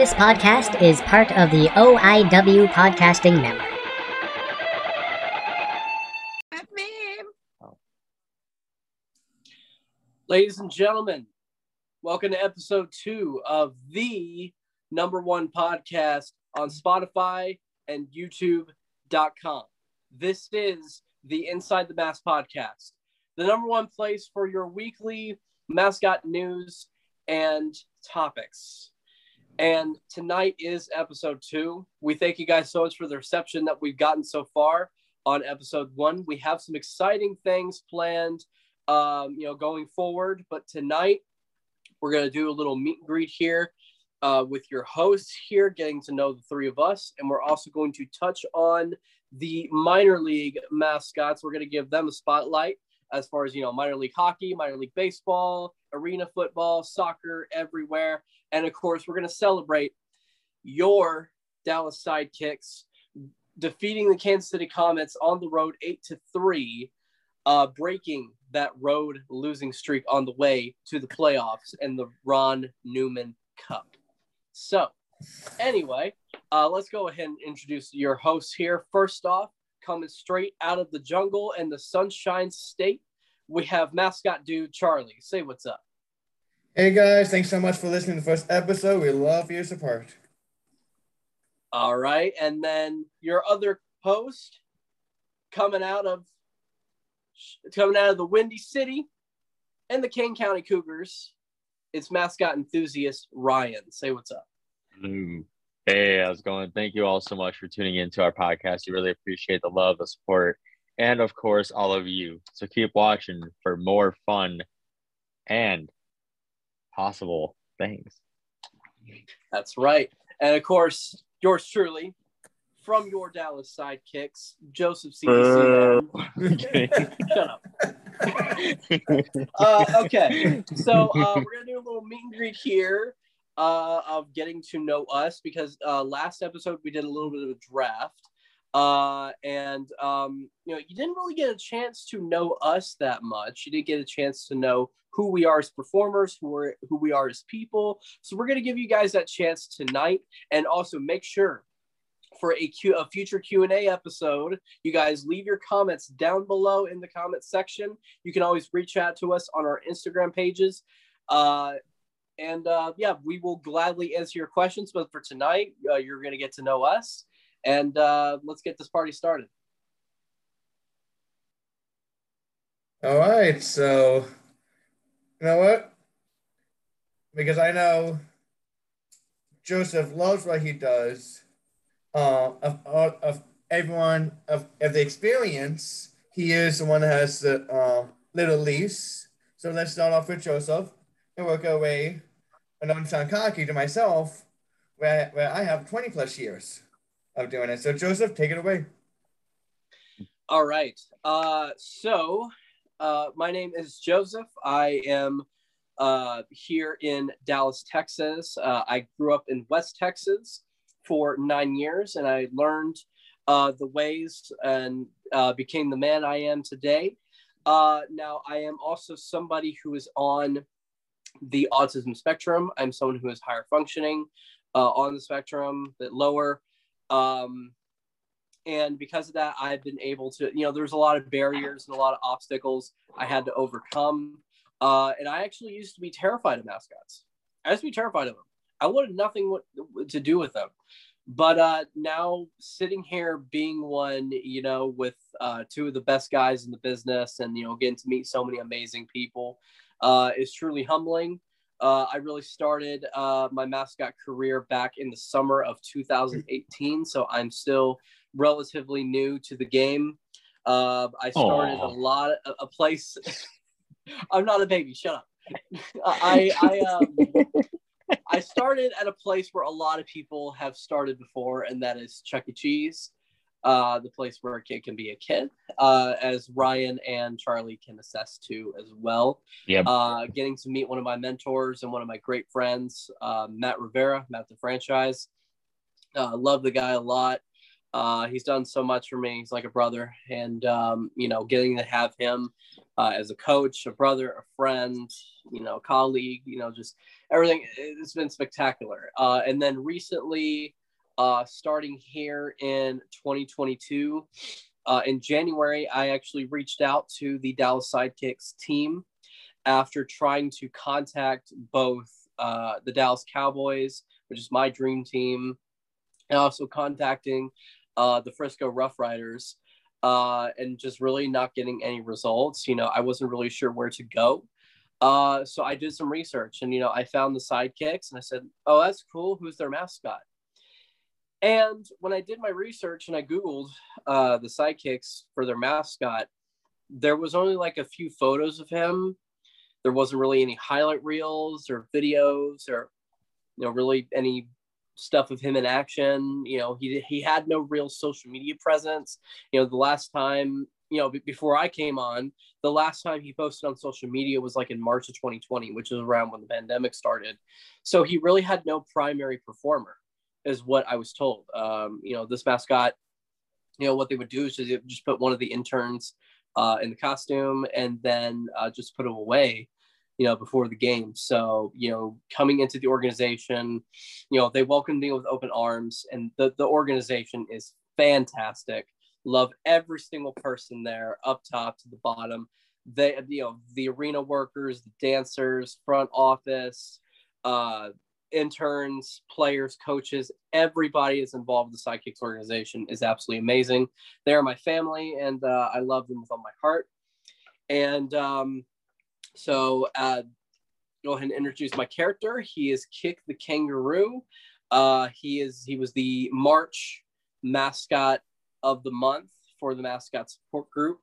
This podcast is part of the OIW Podcasting Network. Ladies and gentlemen, welcome to episode two of the number one podcast on Spotify and YouTube.com. This is the Inside the Mask podcast, the number one place for your weekly mascot news and topics. And tonight is episode two. We thank you guys so much for the reception that we've gotten so far on episode one. We have some exciting things planned, um, you know, going forward. But tonight we're going to do a little meet and greet here uh, with your hosts here, getting to know the three of us. And we're also going to touch on the minor league mascots. We're going to give them a spotlight as far as, you know, minor league hockey, minor league baseball, arena football, soccer, everywhere. And of course, we're going to celebrate your Dallas Sidekicks defeating the Kansas City Comets on the road 8 to 3, uh, breaking that road losing streak on the way to the playoffs and the Ron Newman Cup. So, anyway, uh, let's go ahead and introduce your hosts here. First off, coming straight out of the jungle and the Sunshine State, we have mascot dude Charlie. Say what's up. Hey guys, thanks so much for listening to the first episode. We love your support. All right, and then your other host coming out of coming out of the Windy City and the Kane County Cougars. It's mascot enthusiast Ryan. Say what's up. Hello. Hey, how's it going? Thank you all so much for tuning into our podcast. We really appreciate the love, the support, and of course, all of you. So keep watching for more fun and possible things. That's right. And of course, yours truly, from your Dallas sidekicks, Joseph CDC. Shut up. uh, okay, so uh, we're gonna do a little meet and greet here uh, of getting to know us because uh, last episode we did a little bit of a draft, uh, and um, you know you didn't really get a chance to know us that much. You didn't get a chance to know who we are as performers, who are who we are as people. So we're gonna give you guys that chance tonight, and also make sure for a, Q, a future q&a episode you guys leave your comments down below in the comment section you can always reach out to us on our instagram pages uh, and uh, yeah we will gladly answer your questions but for tonight uh, you're going to get to know us and uh, let's get this party started All right, so you know what? Because I know Joseph loves what he does. Uh, of, of, everyone of, of the experience, he is the one that has the uh, little least. So let's start off with Joseph and work our way Sankaki to sound cocky to myself, where, where I have 20 plus years of doing it. So Joseph, take it away. all right uh, so uh, my name is joseph i am uh, here in dallas texas uh, i grew up in west texas for nine years and i learned uh, the ways and uh, became the man i am today now i am also somebody who is on the autism spectrum. I'm someone who is higher functioning uh, on the spectrum a bit lower. Um, and because of that i've been able to you know there's a lot of barriers and a lot of obstacles i had to overcome. Uh, and i actually used to be terrified of mascots. I used to be terrified of them. I wanted nothing to do with them. But uh, now sitting here being one you know with uh, two of the best guys in the business and you know getting to meet so many amazing people uh, is truly humbling uh, I really started uh, my mascot career back in the summer of 2018, so I'm still relatively new to the game. Uh, I started Aw. a lot of a place. I'm not a baby. Shut up. I I um, I started at a place where a lot of people have started before, and that is Chuck E. Cheese, uh, the place where a kid can be a kid, uh, as Ryan and Charlie can attest to as well Yeah. uh, getting to meet one of my mentors and one of my great friends, uh, Matt Rivera, Matt the franchise. Uh, love the guy a lot. Uh, he's done so much for me. He's like a brother, and um, you know, getting to have him uh, as a coach, a brother, a friend, you know, colleague, you know, just everything. It's been spectacular. Uh, and then recently, uh, starting here in 2022, uh, in January, I actually reached out to the Dallas Sidekicks team after trying to contact both uh, the Dallas Cowboys, which is my dream team, and also contacting uh, the Frisco Rough Riders, uh, and just really not getting any results. You know, I wasn't really sure where to go. Uh, so I did some research, and you know, I found the Sidekicks, and I said, "Oh, that's cool. Who's their mascot?" And when I did my research and I Googled uh, the sidekicks for their mascot, there was only like a few photos of him. There wasn't really any highlight reels or videos or, you know, really any stuff of him in action. You know, he, he had no real social media presence. You know, the last time, you know, b- before I came on, the last time he posted on social media was like in March of 2020, which is around when the pandemic started. So he really had no primary performer is what I was told. Um, you know, this mascot, you know, what they would do is just, just put one of the interns uh, in the costume and then uh, just put him away, you know, before the game. So, you know, coming into the organization, you know, they welcomed me with open arms and the, the organization is fantastic. Love every single person there, up top to the bottom. They, you know, the arena workers, the dancers, front office, uh, interns, players, coaches, everybody is involved in the Sidekicks organization is absolutely amazing. They are my family, and uh, I love them with all my heart. And um, so, uh, go ahead and introduce my character. He is Kick the Kangaroo. Uh, he is he was the March mascot of the month for the mascot support group.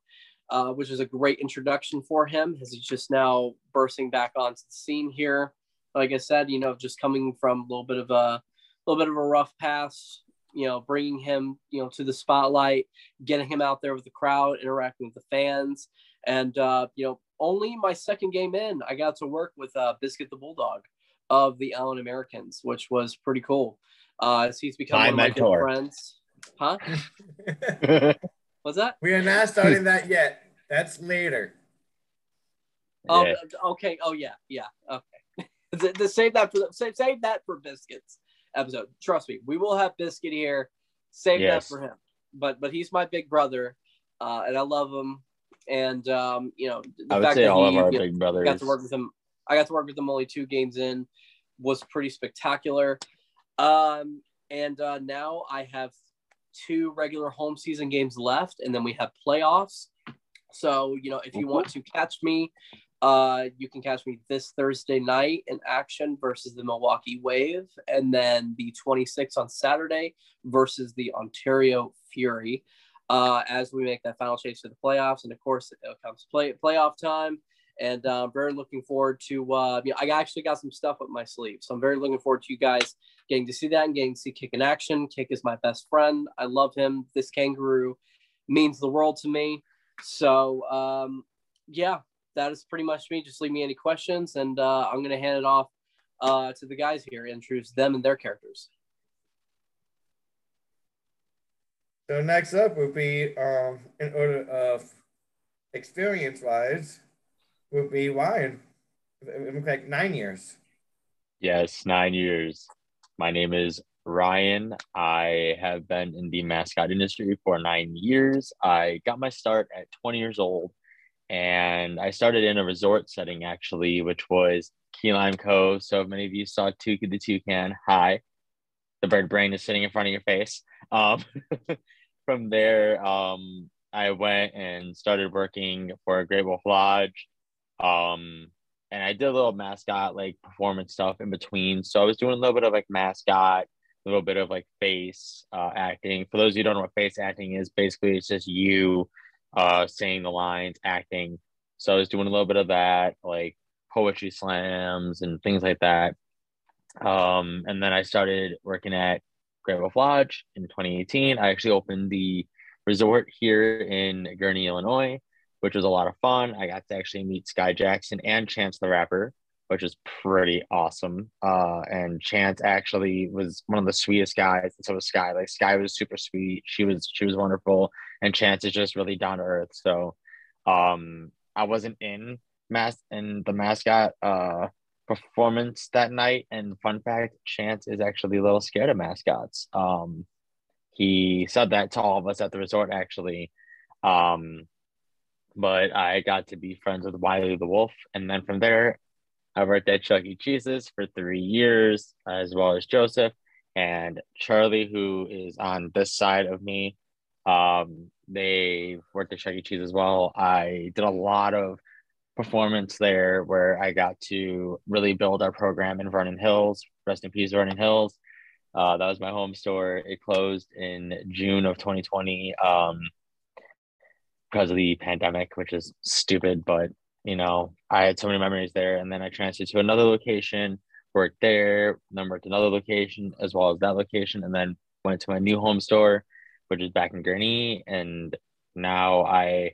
Uh, which is a great introduction for him as he's just now bursting back onto the scene here like I said, you know, just coming from a little bit of a little bit of a rough pass, you know, bringing him, you know, to the spotlight, getting him out there with the crowd, interacting with the fans, and uh, you know, only my second game in, I got to work with uh, Biscuit the Bulldog of the Allen Americans, which was pretty cool. Uh, so he's become My one of my good friends. Huh? What's that? we are not starting that yet. That's later. Oh, Yeah. okay. Oh, yeah, yeah. Okay. The, the, save that for the, save, save that for biscuits episode. Trust me, we will have biscuit here. Save Yes. that for him. But but he's my big brother, uh, and I love him. And um, you know, the I would fact say that all he of our you know, big brothers. got to work with him. I got to work with him only two games in, was pretty spectacular. Um, and uh, now I have two regular home season games left, and then we have playoffs. So you know, if you want to catch me, uh, you can catch me this Thursday night in action versus the Milwaukee Wave, and then the 26th on Saturday versus the Ontario Fury. Uh, as we make that final chase to the playoffs, and of course, it comes play playoff time and uh, very looking forward to. Uh, you know, I actually got some stuff up my sleeve, so I'm very looking forward to you guys getting to see that and getting to see Kick in action. Kick is my best friend. I love him. This kangaroo means the world to me. So um, yeah, that is pretty much me. Just leave me any questions, and uh, I'm gonna hand it off uh, to the guys here, introduce them and their characters. So next up would be, um, in order of experience wise, would be Ryan. It would be like nine years. Yes, nine years. My name is Ryan. I have been in the mascot industry for nine years. I got my start at 20 years old, and I started in a resort setting actually, which was Key Lime Cove. So many of you saw Tukey the Toucan, hi. The bird brain is sitting in front of your face. Um, from there, um, I went and started working for Great Wolf Lodge. Um, and I did a little mascot like performance stuff in between. So I was doing a little bit of like mascot, a little bit of like face uh, acting. For those of you who don't know what face acting is, basically it's just you uh, saying the lines, acting. So I was doing a little bit of that, like poetry slams and things like that. Um, and then I started working at Great Lodge in 2018. I actually opened the resort here in Gurnee, Illinois which was a lot of fun. I got to actually meet Skai Jackson and Chance the Rapper, which is pretty awesome. Uh, and Chance actually was one of the sweetest guys, and so was Skai. Like Skai was super sweet. She was she was wonderful, and Chance is just really down to earth. So, um, I wasn't in mass in the mascot uh performance that night. And fun fact, Chance is actually a little scared of mascots. Um, he said that to all of us at the resort actually. Um, but I got to be friends with Wiley the Wolf, and then from there, I worked at Chuck E. Cheese's for three years, as well as Joseph and Charlie, who is on this side of me. Um, they worked at Chuck E. Cheese as well. I did a lot of performance there where I got to really build our program in Vernon Hills. Rest in peace, Vernon Hills. Uh, that was my home store. It closed in June of 2020 um, because of the pandemic, which is stupid, but you know, I had so many memories there. And then I transferred to another location, worked there, then worked another location as well as that location, and then went to my new home store, which is back in Gurnee. And now I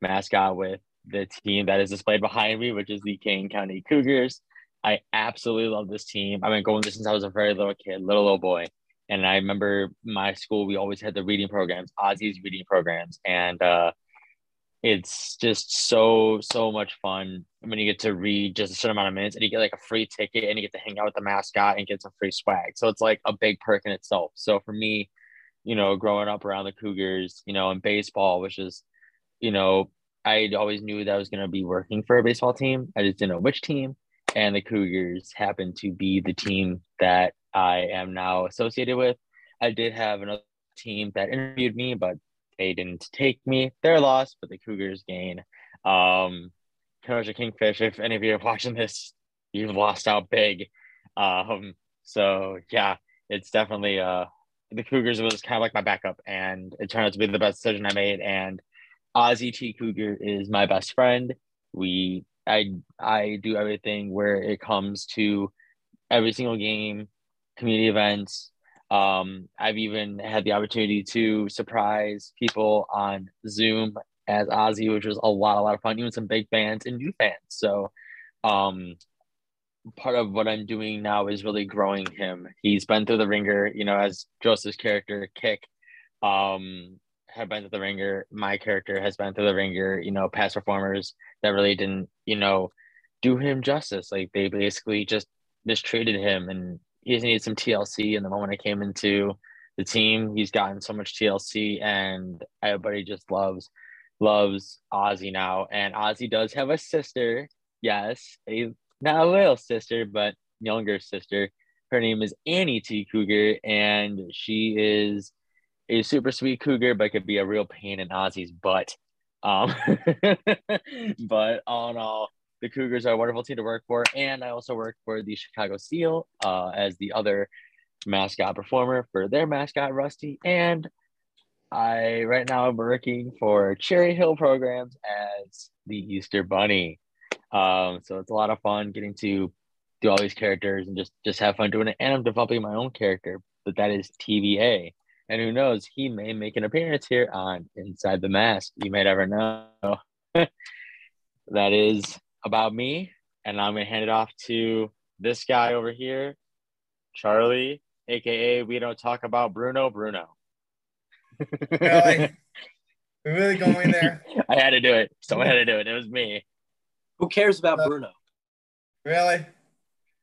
mascot with the team that is displayed behind me, which is the Kane County Cougars. I absolutely love this team. I've been going this since I was a very little kid, little little boy. And I remember my school, we always had the reading programs, Ozzie's reading programs. And uh, it's just so, so much fun when you get to read just a certain amount of minutes and you get like a free ticket and you get to hang out with the mascot and get some free swag. So it's like a big perk in itself. So for me, you know, growing up around the Cougars, you know, and baseball, which is, you know, I always knew that I was going to be working for a baseball team. I just didn't know which team. And the Cougars happened to be the team that I am now associated with. I did have another team that interviewed me, but they didn't take me. Their loss, but the Cougars gain. Um, Kenosha Kingfish, if any of you are watching this, you've lost out big. Um, so yeah, it's definitely uh the Cougars was kind of like my backup, and it turned out to be the best decision I made. And Ozzie T Cougar is my best friend. We I I do everything where it comes to every single game, community events. Um, I've even had the opportunity to surprise people on Zoom as Ozzie, which was a lot, a lot of fun, even some big fans and new fans. So um part of what I'm doing now is really growing him. He's been through the ringer, you know, as Joseph's character, Kick. Um, have been through the ringer. My character has been through the ringer. You know, past performers that really didn't, you know, do him justice. Like they basically just mistreated him, and he needed some TLC. And the moment I came into the team, he's gotten so much TLC, and everybody just loves loves Ozzie now. And Ozzie does have a sister. Yes, a not a little sister, but younger sister. Her name is Annie T. Cougar, and she is a super sweet cougar, but could be a real pain in Ozzie's butt. Um, but all in all, the Cougars are a wonderful team to work for, and I also work for the Chicago Steel uh, as the other mascot performer for their mascot Rusty, and I right now I'm working for Cherry Hill programs as the Easter Bunny. Um, so it's a lot of fun getting to do all these characters and just just have fun doing it. And I'm developing my own character, but that is TVA. And who knows, he may make an appearance here on Inside the Mask. You may never know. that is about me. And I'm going to hand it off to this guy over here, Charlie, aka We Don't Talk About Bruno Bruno. Really? We're really going there? I had to do it. Someone had to do it. It was me. Who cares about Uh, Bruno? Really?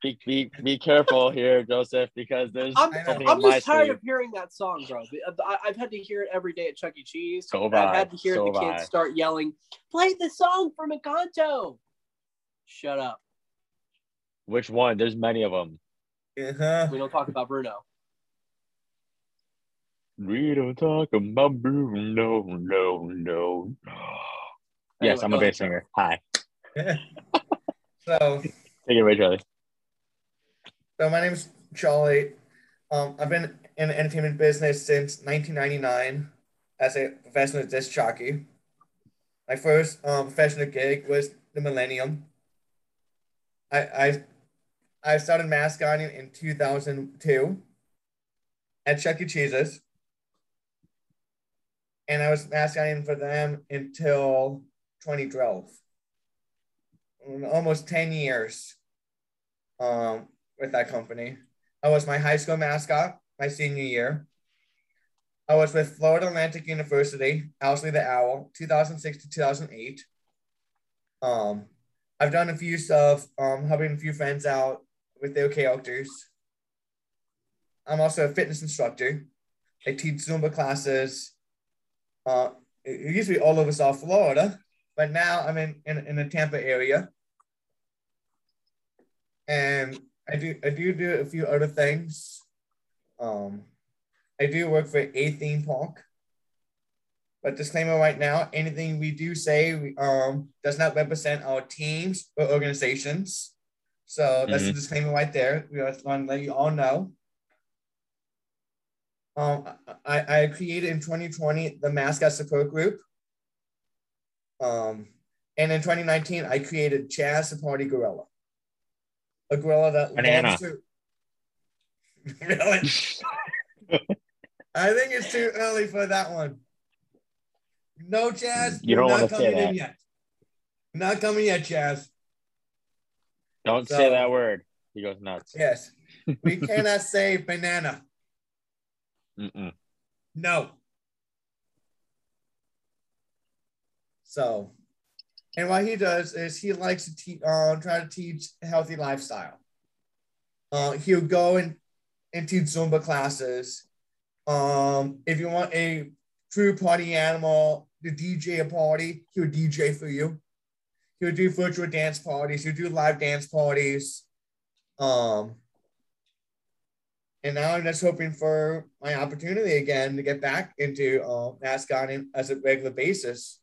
Be, be, be careful here, Joseph, because there's I'm, I know. something I'm just tired sleeve. of hearing that song, bro. I- I've had to hear it every day at Chuck E. Cheese. So and I've I. had to hear So the have kids I. start yelling, "Play the song from Encanto." Shut up. Which one? There's many of them. Uh-huh. We don't talk about Bruno. We don't talk about Bruno, no, no. No. Yes, Anyway, I'm go a ahead, bass singer. Hi. so, Take it away, Charlie. so my name's Charlie. Um, I've been in the entertainment business since 1999 as a professional disc jockey. My first um, professional gig was the Millennium. I, I I started mascotting in 2002 at Chuck E. Cheese's. And I was mascotting for them until 2012. Almost 10 years um, with that company. I was my high school mascot my senior year. I was with Florida Atlantic University, Owsley the Owl, 2006 to 2008. Um, I've done a few stuff, um, helping a few friends out with their characters. I'm also a fitness instructor. I teach Zumba classes. Uh, it used to be all over South Florida, but now I'm in, in, in the Tampa area. And I do I do do a few other things. Um, I do work for a theme park. But disclaimer right now, anything we do say um, does not represent our teams or organizations. So that's mm-hmm. a disclaimer right there. We just want to let you all know. Um, I, I created in 2020 the mascot support group. Um, and in 2019, I created Chaz the Party Gorilla. A gorilla that Banana. loves to. really? I think it's too early for that one. No, Chaz. You don't want to say that. Yet. Not coming yet, Chaz. Don't so, say that word. He goes nuts. Yes. We cannot say banana. Mm-mm. No. So, and what he does is he likes to te- uh, try to teach healthy lifestyle. Uh, he'll go and, and teach Zumba classes. Um, if you want a true party animal to DJ a party, he'll DJ for you. He'll do virtual dance parties. He'll do live dance parties. Um, and now I'm just hoping for my opportunity again to get back into uh, mascotting as a regular basis.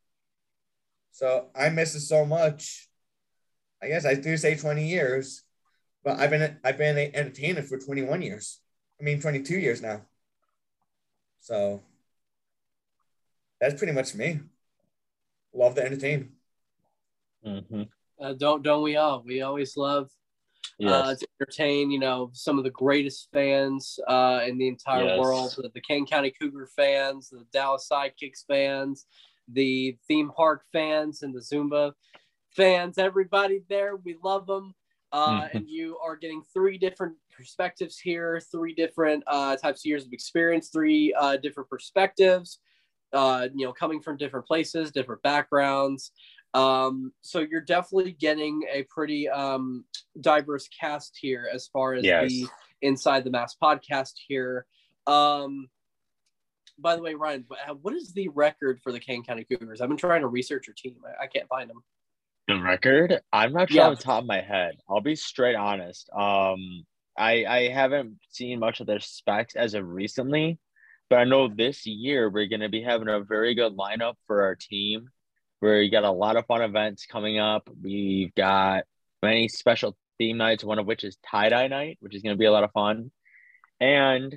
So I miss it so much. I guess I do say 20 years, but I've been I've been an entertainer for 21 years. I mean 22 years now. So that's pretty much me. Love to entertain. Mm-hmm. Uh, don't don't we all? We always love uh, yes. uh, to entertain, you know, some of the greatest fans uh, in the entire yes. world, the, the Kane County Cougar fans, the Dallas Sidekicks fans, the theme park fans, and the Zumba fans. Everybody there, we love them. Uh, mm-hmm. And you are getting three different perspectives here, three different uh, types of years of experience, three uh, different perspectives. Uh, you know, coming from different places, different backgrounds. Um, so you're definitely getting a pretty um, diverse cast here as far as yes. the Inside the Mask podcast here. Um, by the way, Ryan, what is the record for the Kane County Cougars? I've been trying to research your team. I, I can't find them. The record? I'm not sure yeah. off the top of my head. I'll be straight honest. Um, I I haven't seen much of their specs as of recently, but I know this year we're going to be having a very good lineup for our team where you got a lot of fun events coming up. We've got many special theme nights, one of which is tie dye night, which is going to be a lot of fun. And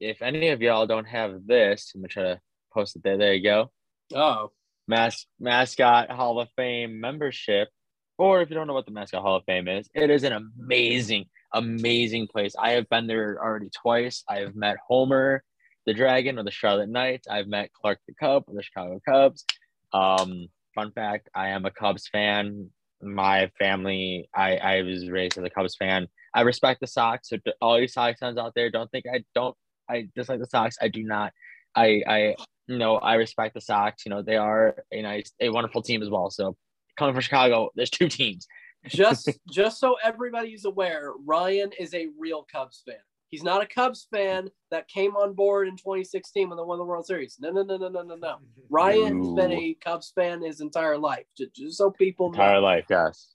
if any of y'all don't have this, I'm going to try to post it there. There you go. Oh. Mas- Mascot Hall of Fame membership. Or if you don't know what the Mascot Hall of Fame is, it is an amazing, amazing place. I have been there already twice. I have met Homer, the Dragon, or the Charlotte Knights. I've met Clark the Cub, or the Chicago Cubs. Um, fun fact i am a cubs fan. My family i i was raised as a cubs fan. I respect the sox so all you sox fans out there don't think i don't i dislike the sox. I do not. I i you know i respect the sox. You know they are a nice a wonderful team as well. So coming from chicago there's two teams. Just just so everybody's aware ryan is a real cubs fan He's not a Cubs fan that came on board in 2016 when they won the World Series. No, no, no, no, no, no, no. Ryan's been a Cubs fan his entire life, just, just so people entire know. life, yes,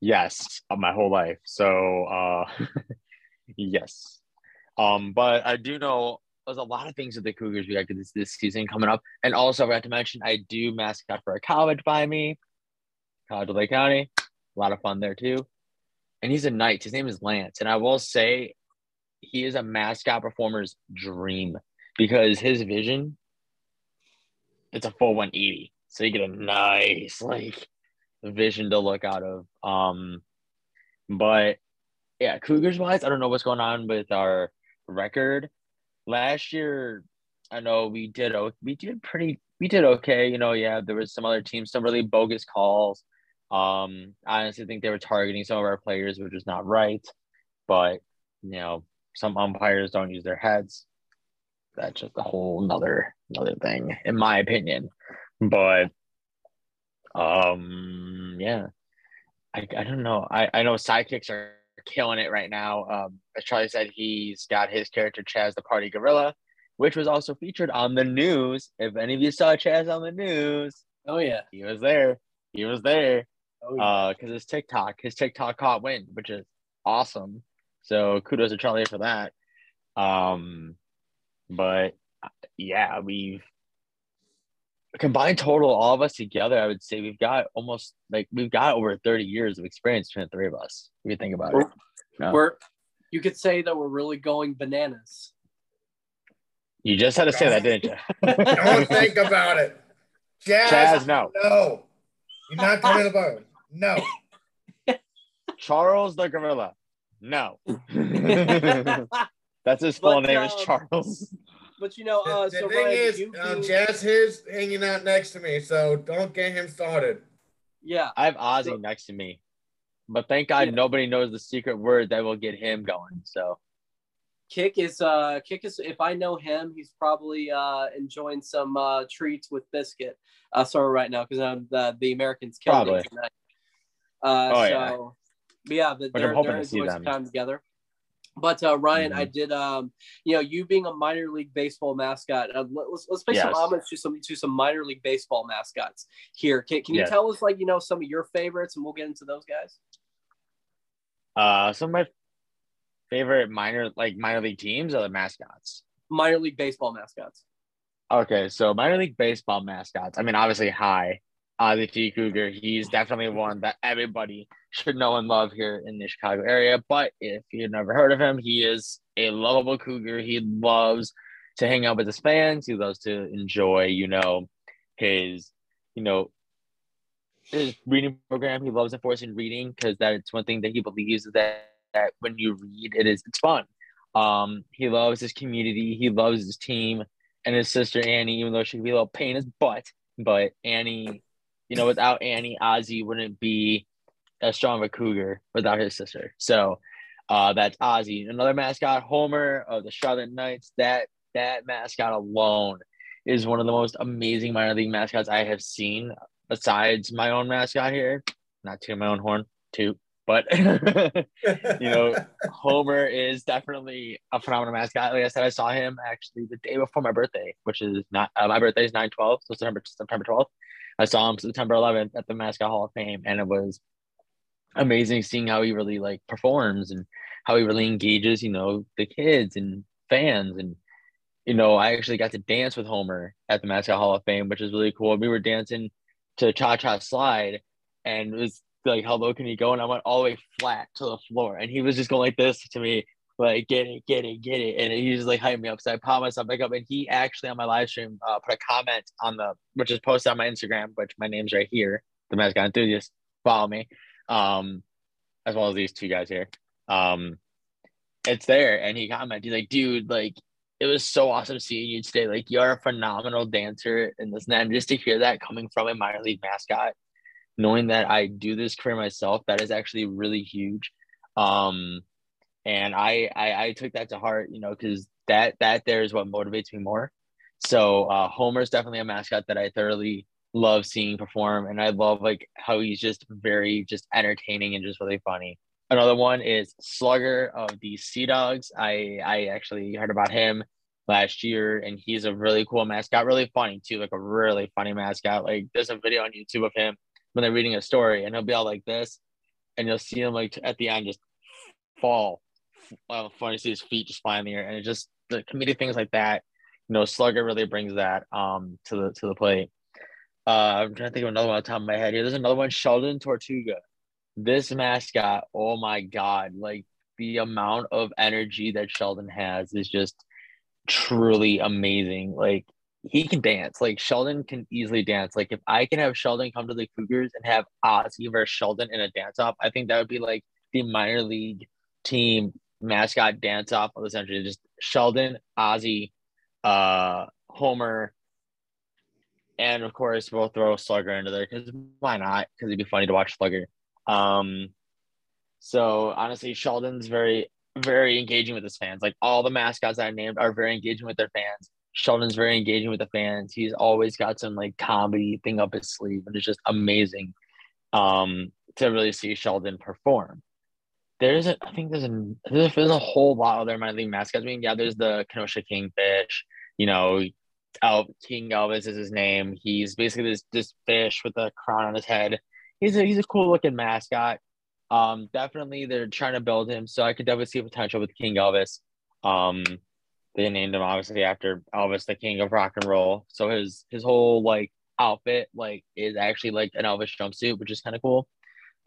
yes, my whole life. So, uh, yes, um, but I do know there's a lot of things with the Cougars we got this this season coming up, and also I forgot to mention I do mascot for a college by me, College of Lake County, a lot of fun there too. And he's a knight. His name is Lance, and I will say he is a mascot performer's dream because his vision it's a full 180 so you get a nice like vision to look out of. Um but yeah cougars wise i don't know what's going on with our record. Last year i know we did we did pretty we did okay. You know yeah there was some other teams some really bogus calls. Um i honestly think they were targeting some of our players which is not right. But you know, some umpires don't use their heads. That's just a whole nother another thing, in my opinion. But um yeah. I, I don't know. I, I know sidekicks are killing it right now. Um, as Charlie said, he's got his character Chaz the Party Gorilla, which was also featured on the news. If any of you saw Chaz on the news, Oh yeah. he was there. He was there. Oh yeah. Uh, because his TikTok, his TikTok caught wind, which is awesome. So kudos to Charlie for that. Um, but yeah, we've combined total, all of us together. I would say we've got almost like we've got over thirty years of experience between the three of us. If you think about it, no. We're you could say that we're really going bananas. you just had to say that, didn't you? Don't think about it. Jazz, Chaz, no. no. You're not coming to the bar. No. Charles the Gorilla, no. That's his full But, name is Charles. But you know, The, uh, the so thing Ryan, is, you um, being- Chaz is hanging out next to me, so don't get him started. yeah, I have Ozzie So- next to me, but thank God Yeah. nobody knows the secret word that will get him going. So Kick is uh Kick is if I know him, he's probably uh enjoying some uh treats with biscuit. Uh sorry right now because um, the the Americans killed Probably. him tonight. Uh Oh, so yeah. But yeah, the, I'm they're, hoping they're to see them. time together. But uh, Ryan, Mhm. I did um you know you being a minor league baseball mascot. Uh, let, us let's pay some homage to some to some minor league baseball mascots here. Can, can you Yes. tell us like you know some of your favorites and we'll get into those guys. uh some of my favorite minor like minor league teams are the mascots. Minor league baseball mascots. Okay, so minor league baseball mascots. I mean, obviously, high. Ozzie T. Cougar. He's definitely one that everybody should know and love here in the Chicago area. But if you've never heard of him, he is a lovable Cougar. He loves to hang out with his fans. He loves to enjoy, you know, his, you know, his reading program. He loves enforcing reading because that's one thing that he believes is that, that when you read, it is it's fun. Um, he loves his community. He loves his team and his sister Annie, even though she could be a little pain in his butt. But Annie, you know, without Annie, Ozzie wouldn't be as strong of a cougar without his sister. So uh, that's Ozzie. Another mascot, Homer of the Charlotte Knights. That that mascot alone is one of the most amazing minor league mascots I have seen. Besides my own mascot here, not to my own horn, too, but you know, Homer is definitely a phenomenal mascot. Like I said, I saw him actually the day before my birthday, which is not uh, my birthday is nine twelve, so September September twelfth. I saw him September eleventh at the Mascot Hall of Fame, and it was amazing seeing how he really like performs and how he really engages, you know, the kids and fans. And you know, I actually got to dance with Homer at the Mascot Hall of Fame, which is really cool. We were dancing to Cha Cha Slide, and it was like, how low can you go? And I went all the way flat to the floor. And he was just going like this to me, like, get it, get it, get it. And he just like hyped me up. So I popped myself back up. And he actually on my live stream uh, put a comment on the, which is posted on my Instagram, which my name's right here, the mascot enthusiast. Follow me. Um, as well as these two guys here. Um, it's there. And he commented, he's like, dude, like, it was so awesome seeing you today. Like, you're a phenomenal dancer and this and just to hear that coming from a minor league mascot knowing that I do this career myself, that is actually really huge. Um, and I, I, I took that to heart, you know, because that that there is what motivates me more. So uh, Homer's definitely a mascot that I thoroughly love seeing perform, and I love like how he's just very just entertaining and just really funny. Another one is Slugger of the Sea Dogs. I I actually heard about him last year, and he's a really cool mascot, really funny too, like a really funny mascot. Like there's a video on YouTube of him when they're reading a story, and he'll be all like this, and you'll see him like at the end just fall. Well, funny to see his feet just fly in the air, and it just the comedic things like that. You know, Slugger really brings that um to the to the plate. Uh, I'm trying to think of another one on top of my head here. There's another one, Shelldon Tortuga. This mascot, oh my god, like the amount of energy that Shelldon has is just truly amazing. Like he can dance. Like Shelldon can easily dance. Like if I can have Shelldon come to the Cougars and have Ozzie versus Shelldon in a dance off, I think that would be like the minor league team mascot dance off of the century. Just Shelldon, Ozzie, uh, Homer, and of course we'll throw Slugger into there because why not? Because it'd be funny to watch Slugger. Um, so honestly, Shelldon's very very engaging with his fans. Like all the mascots I named are very engaging with their fans. Shelldon's very engaging with the fans. He's always got some like comedy thing up his sleeve, and it's just amazing um, to really see Shelldon perform. There's a, I think there's a, there's a, whole lot of other minor league mascots. I mean, yeah, there's the Kenosha Kingfish. You know, El, King Elvis is his name. He's basically this this fish with a crown on his head. He's a he's a cool looking mascot. Um, definitely they're trying to build him, so I could definitely see potential with King Elvis. Um, they named him obviously after Elvis, the king of rock and roll. So his his whole like outfit like is actually like an Elvis jumpsuit, which is kind of cool.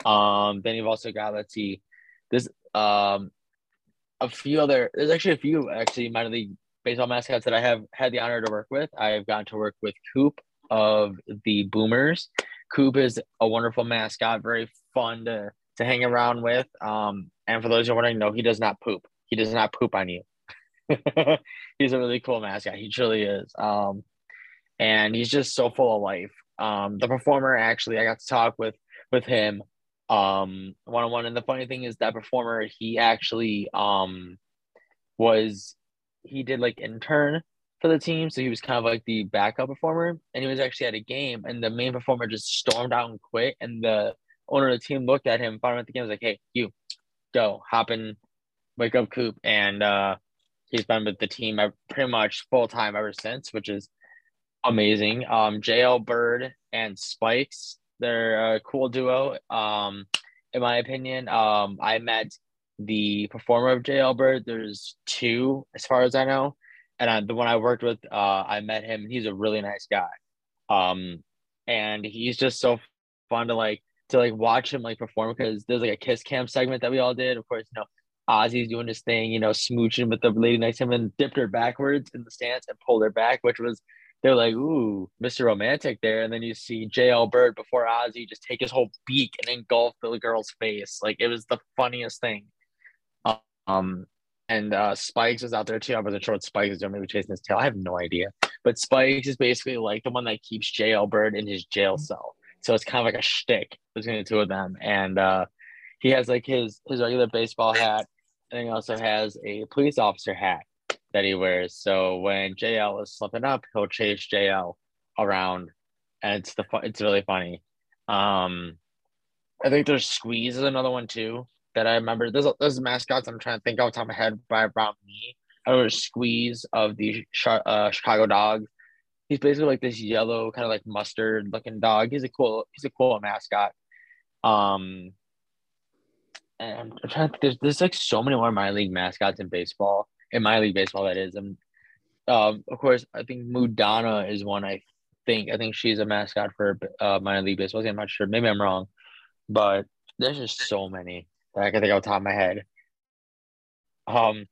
Um, then you've also got let's see, this um, a few other. There's actually a few actually minor league baseball mascots that I have had the honor to work with. I've gotten to work with Coop of the Boomers. Coop is a wonderful mascot, very fun to to hang around with. Um, and for those who are wondering, no, he does not poop. He does not poop on you. he's a really cool mascot. He truly is. Um, and he's just so full of life. Um, the performer actually, I got to talk with with him one on one. And the funny thing is that performer, he actually um was he did like intern for the team, so he was kind of like the backup performer, and he was actually at a game, and the main performer just stormed out and quit, and the owner of the team looked at him, found him at the game, was like, "Hey, you, go, hop in, wake up, Coop," and uh, he's been with the team pretty much full time ever since, which is amazing. Um, JL Bird and Spikes, they're a cool duo. Um, in my opinion, um, I met the performer of JL Bird. There's two, as far as I know, and I, the one I worked with, uh, I met him. He's a really nice guy. Um, and he's just so fun to like to like watch him like perform because there's like a kiss cam segment that we all did. Of course, you know, Ozzie's doing his thing, you know, smooching with the lady next to him and dipped her backwards in the stance and pulled her back, which was they're like, ooh, Mr. Romantic there. And then you see JL Bird before Ozzie just take his whole beak and engulf the girl's face. Like it was the funniest thing. Um and uh Spikes was out there too. I wasn't sure what Spikes is doing, maybe chasing his tail. I have no idea. But Spikes is basically like the one that keeps JL Bird in his jail cell. So it's kind of like a shtick between the two of them. And uh, he has like his his regular baseball hat, and he also has a police officer hat that he wears. So when JL is slipping up, he'll chase JL around, and it's the it's really funny. Um, I think there's Squeeze is another one too that I remember. There's mascots I'm trying to think off the top of my head by around me. I remember Squeeze of the uh, Chicago Dog he's basically like this yellow kind of like mustard looking dog. He's a cool he's a cool mascot. Um and I'm trying to there's there's like so many more minor league mascots in baseball. In minor league baseball that is. And um of course I think Mudana is one I think I think she's a mascot for uh minor league baseball. I'm not sure. Maybe I'm wrong. But there's just so many that I can think off the top of my head. Um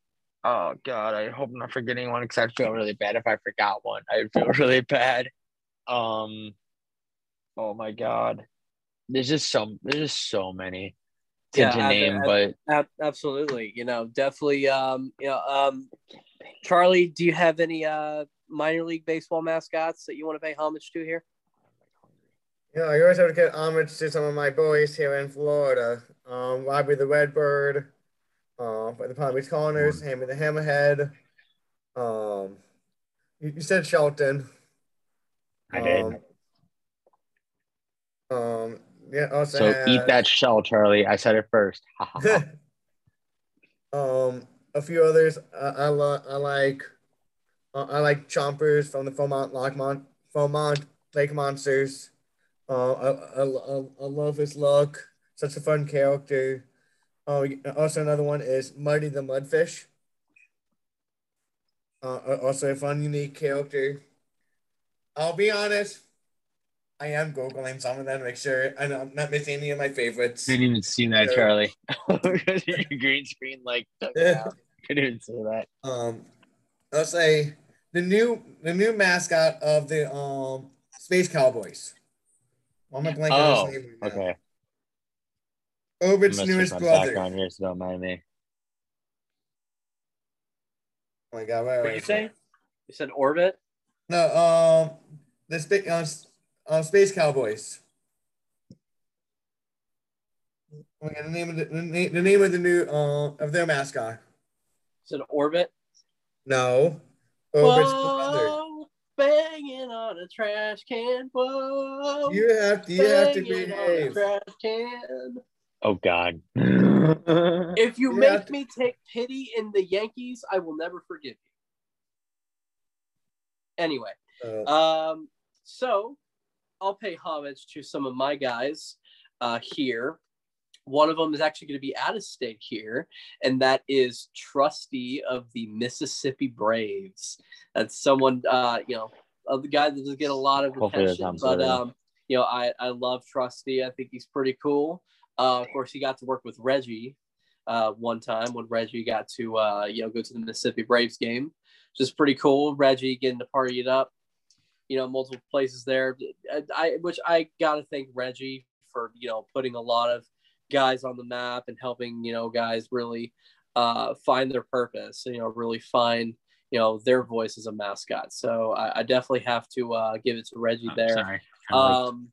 Oh God, I hope I'm not forgetting one because I'd feel really bad if I forgot one. I'd feel really bad. Um, oh my God, there's just some. There's just so many to, yeah, to name, but absolutely, you know, definitely. Um, you know, um, Charlie, do you have any uh minor league baseball mascots that you want to pay homage to here? Yeah, I always have to get homage to some of my boys here in Florida. Um, Robbie the Redbird. Uh, by the Palm Beach Corners, Hammy the Hammerhead. Um, you, you said Shelton. I did. Um, um yeah. Also so eat that shell, Charlie. I said it first. um, a few others. Uh, I, lo- I like. Uh, I like Chompers from the Fairmont Lockmont, Vermont Lake Monsters. Uh, I, I, I, I love his look. Such a fun character. Oh, also another one is Muddy the Mudfish. Uh, also a fun, unique character. I'll be honest, I am googling some of them to make sure I'm not missing any of my favorites. Didn't even see that, so, Charlie. because your green screen like Couldn't even see that. Um, I'll say the new the new mascot of the um Space Cowboys. I'm oh, on his name right okay. Orbit's newest brother. Background here, so don't mind me. Oh my god! what did you say? You said orbit. No, um, the space, uh, uh, space cowboys. Oh my god! The name of the, the name, the name of the new uh of their mascot. Is it Orbit? No. Orbit's the mother. Whoa, banging on a trash can. Whoa, You have to, you have to banging on a behave. trash can. Oh God. If you You make me take pity in the Yankees, I will never forgive you. Anyway, Uh, um, so I'll pay homage to some of my guys uh, here. One of them is actually going to be out of state here, and that is Trusty of the Mississippi Braves. That's someone, uh, you know, of the guy that doesn't get a lot of attention, but um, you know, I I love Trusty. I think he's pretty cool. Uh, of course, he got to work with Reggie uh, one time when Reggie got to uh, you know go to the Mississippi Braves game, which is pretty cool. Reggie getting to party it up, you know, multiple places there. I, I which I gotta thank Reggie for you know putting a lot of guys on the map and helping you know guys really uh, find their purpose. You know, really find you know their voice as a mascot. So I, I definitely have to uh, give it to Reggie there. Sorry. Um,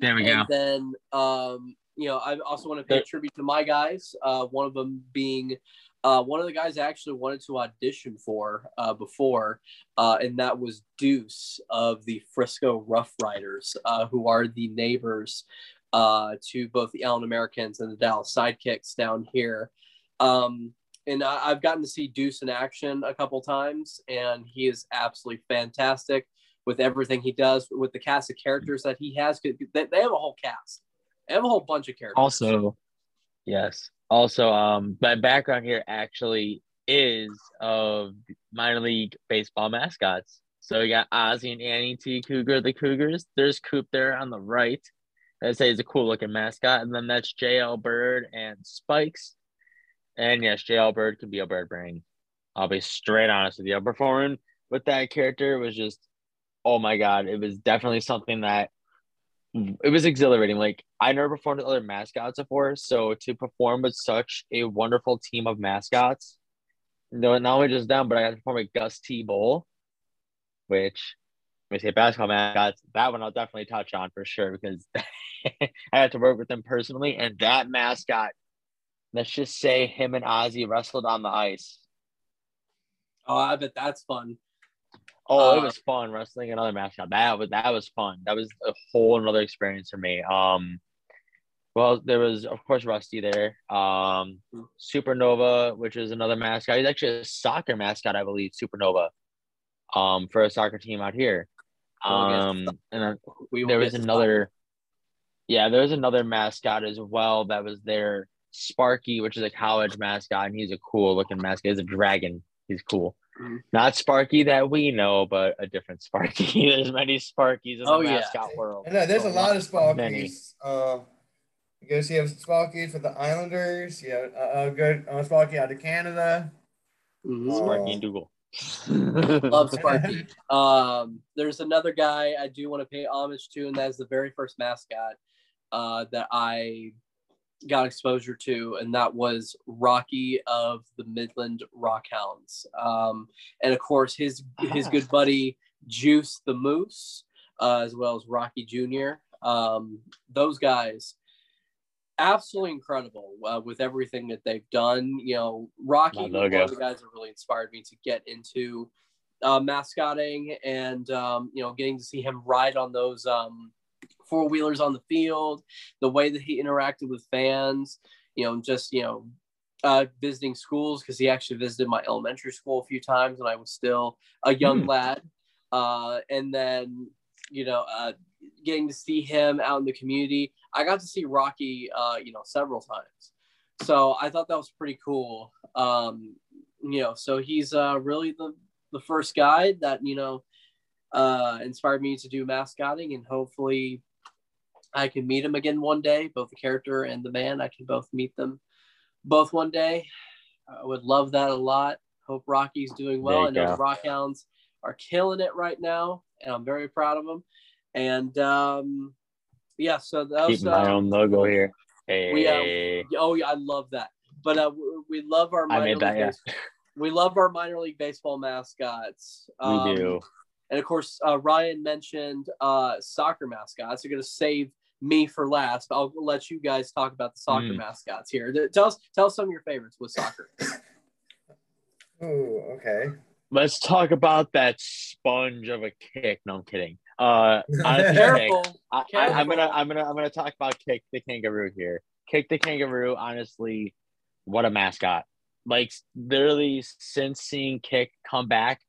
there we go. and then, um, you know, I also want to pay tribute to my guys. Uh, one of them being uh, one of the guys I actually wanted to audition for uh, before, uh, and that was Deuce of the Frisco Rough Riders, uh, who are the neighbors uh, to both the Allen Americans and the Dallas Sidekicks down here. Um, and I, I've gotten to see Deuce in action a couple times, and he is absolutely fantastic with everything he does with the cast of characters that he has. They have a whole cast. They have a whole bunch of characters. Also, yes. Also, um, my background here actually is of minor league baseball mascots. So you got Ozzie and Annie T. Cougar, the Cougars. There's Coop there on the right. I'd say he's a cool looking mascot. And then that's JL Bird and Spikes. And yes, JL Bird could be a bird brain. I'll be straight honest with you. Performing with that character was just, oh my God, it was definitely something that it was exhilarating. Like I never performed with other mascots before, so to perform with such a wonderful team of mascots, no, not only just them, but I got to perform with Gus T. Bowl, which when we say basketball mascots, that one I'll definitely touch on for sure because I had to work with them personally, and that mascot. Let's just say him and Ozzie wrestled on the ice. Oh, I bet that's fun. Oh, Uh, it was fun wrestling another mascot. That was that was fun. That was a whole another experience for me. Um, well, there was of course Rusty there. Um, Supernova, which is another mascot. He's actually a soccer mascot, I believe. Supernova, um, for a soccer team out here. To Um, and then We there was another. Yeah, there was another mascot as well that was there. Sparky, which is a college mascot, and he's a cool looking mascot. He's a dragon. He's cool. Not Sparky that we know, but a different Sparky. There's many Sparkies in the Oh, yeah. mascot world. I know there's a lot of Many. Spalkies. Uh, you guys have Spalkies for the Islanders. You have a, a good uh, Sparky out of Canada. Mhm. Sparky and Dougal. Love Sparky. Um, there's another guy I do want to pay homage to, and that is the very first mascot uh, that I got exposure to, and that was Rocky of the Midland Rockhounds. Um, and of course, his his good buddy Juice the Moose, uh, as well as Rocky Jr. Um, those guys, absolutely incredible uh, with everything that they've done. You know, Rocky one of the guys that really inspired me to get into uh, mascotting and um, you know getting to see him ride on those um, four wheelers on the field, the way that he interacted with fans, you know, just you know. Uh, visiting schools because he actually visited my elementary school a few times when I was still a young Hmm. lad. Uh, and then, you know, uh, getting to see him out in the community. I got to see Rocky, uh, you know, several times. So I thought that was pretty cool. Um, you know, so he's uh, really the, the first guy that, you know, uh, inspired me to do mascotting and hopefully I can meet him again one day, both the character and the man. I can both meet them both one day. I would love that a lot. Hope Rocky's doing well. I know the Rockhounds are killing it right now, and I'm very proud of them. And um, yeah, so that Keep was my uh, own logo here. Hey, we, uh, oh yeah, I love that. But uh, we, we love our minor made that, league yeah. we love our minor league baseball mascots. Um, we do. and of course, uh, Ryan mentioned uh, soccer mascots. You're going to save me for last. But I'll let you guys talk about the soccer Mm. mascots here. Th- Tell us, tell us some of your favorites with soccer. Ooh, okay. Let's talk about that sponge of a kick. No, I'm kidding. Uh, honestly, Careful. Kick, I, I, I'm gonna, I'm gonna, I'm gonna talk about Kick the Kangaroo here. Kick the Kangaroo. Honestly, what a mascot! Like literally, since seeing Kick come back,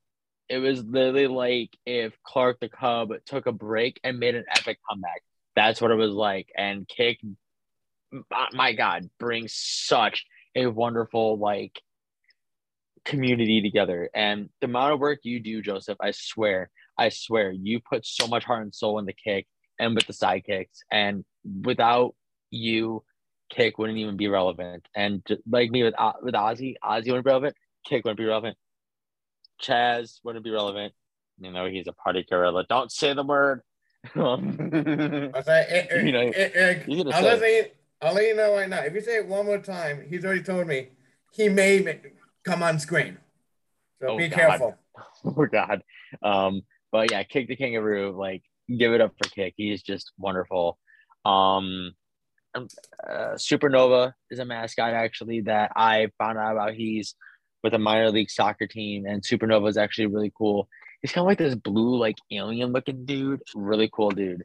it was literally like if Clark the Cub took a break and made an epic comeback. That's what it was like. And Kick, my- God, brings such a wonderful like community together. And the amount of work you do, Joseph, I swear, I swear, you put so much heart and soul in the kick and with the sidekicks. And without you, kick wouldn't even be relevant. And like me with uh, with Ozzie, Ozzie wouldn't be relevant. Kick wouldn't be relevant. Chaz wouldn't be relevant. You know, he's a party gorilla. Don't say the word. Um, I say, eh, eh, you know, eh, you I'll, say let you, I'll let you know right now. If you say it one more time, he's already told me he may ma- come on screen. So Oh, be God. careful. oh god um but yeah kick the kangaroo like give it up for kick he's just wonderful um um, uh, supernova is a mascot actually that i found out about he's with a minor league soccer team and supernova is actually really cool he's kind of like this blue like alien looking dude really cool dude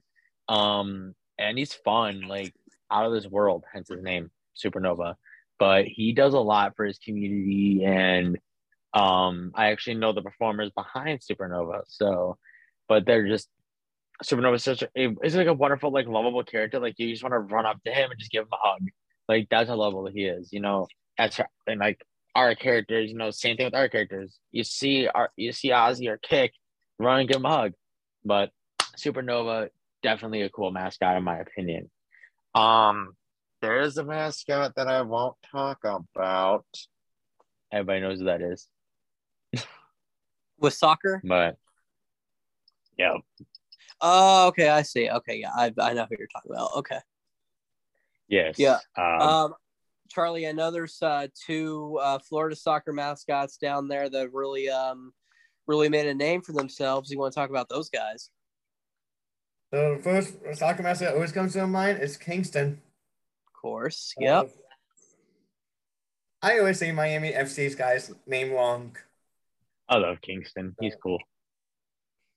um and he's fun like out of this world hence his name supernova but he does a lot for his community and um, I actually know the performers behind Supernova, so but they're just Supernova is such a it's like a wonderful, like lovable character. Like you just want to run up to him and just give him a hug. Like that's how lovable he is, you know. That's and like our characters, you know, same thing with our characters. You see our you see Ozzie or Kick, run and give him a hug. But Supernova, definitely a cool mascot in my opinion. Um, there is a mascot that I won't talk about. Everybody knows who that is. with soccer. But yeah, Oh, okay, I see. Okay, yeah, I, I know who you're talking about. Okay, yes, Yeah. Um, um, Charlie, I know there's uh, two uh, Florida soccer mascots down there that really um really made a name for themselves. You want to talk about those guys? So the first soccer mascot that always comes to mind is Kingston. Of course. Yep. Uh, I always say Miami FC's guy's name wrong, I love Kingston. He's cool.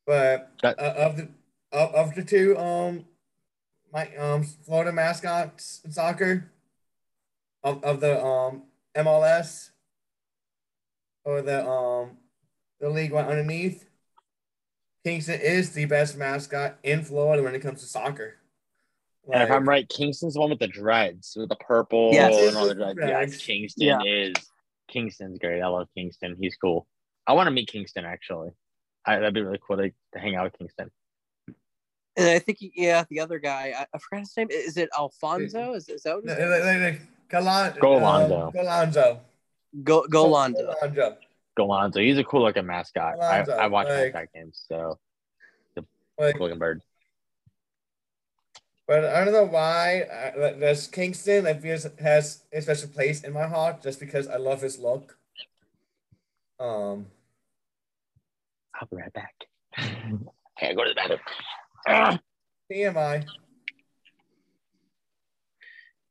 but That- uh, of the of, of the two um my um Florida mascots in soccer of, of the um MLS or the um the league one underneath, Kingston is the best mascot in Florida when it comes to soccer. And if I'm right, Kingston's the one with the dreads, with the purple Yes. and all the dreads. Yeah, Dreads. Kingston Yeah. is Kingston's great. I love Kingston. He's cool. I want to meet Kingston actually. I, that'd be really cool to, to hang out with Kingston. And I think yeah, the other guy, I, I forgot his name. Is it Alfonso? Is, is that what his the- name is? The- the Galan- Golando. um, Golando. Go Golando. Golando. Galonzo, he's a cool looking mascot. I, I watch like- mascot games, so Like, cool looking bird. But I don't know why. Uh, there's Kingston. I feel has a special place in my heart just because I love his look. Um, I'll be right back. okay, go to the bathroom. Ah! TMI.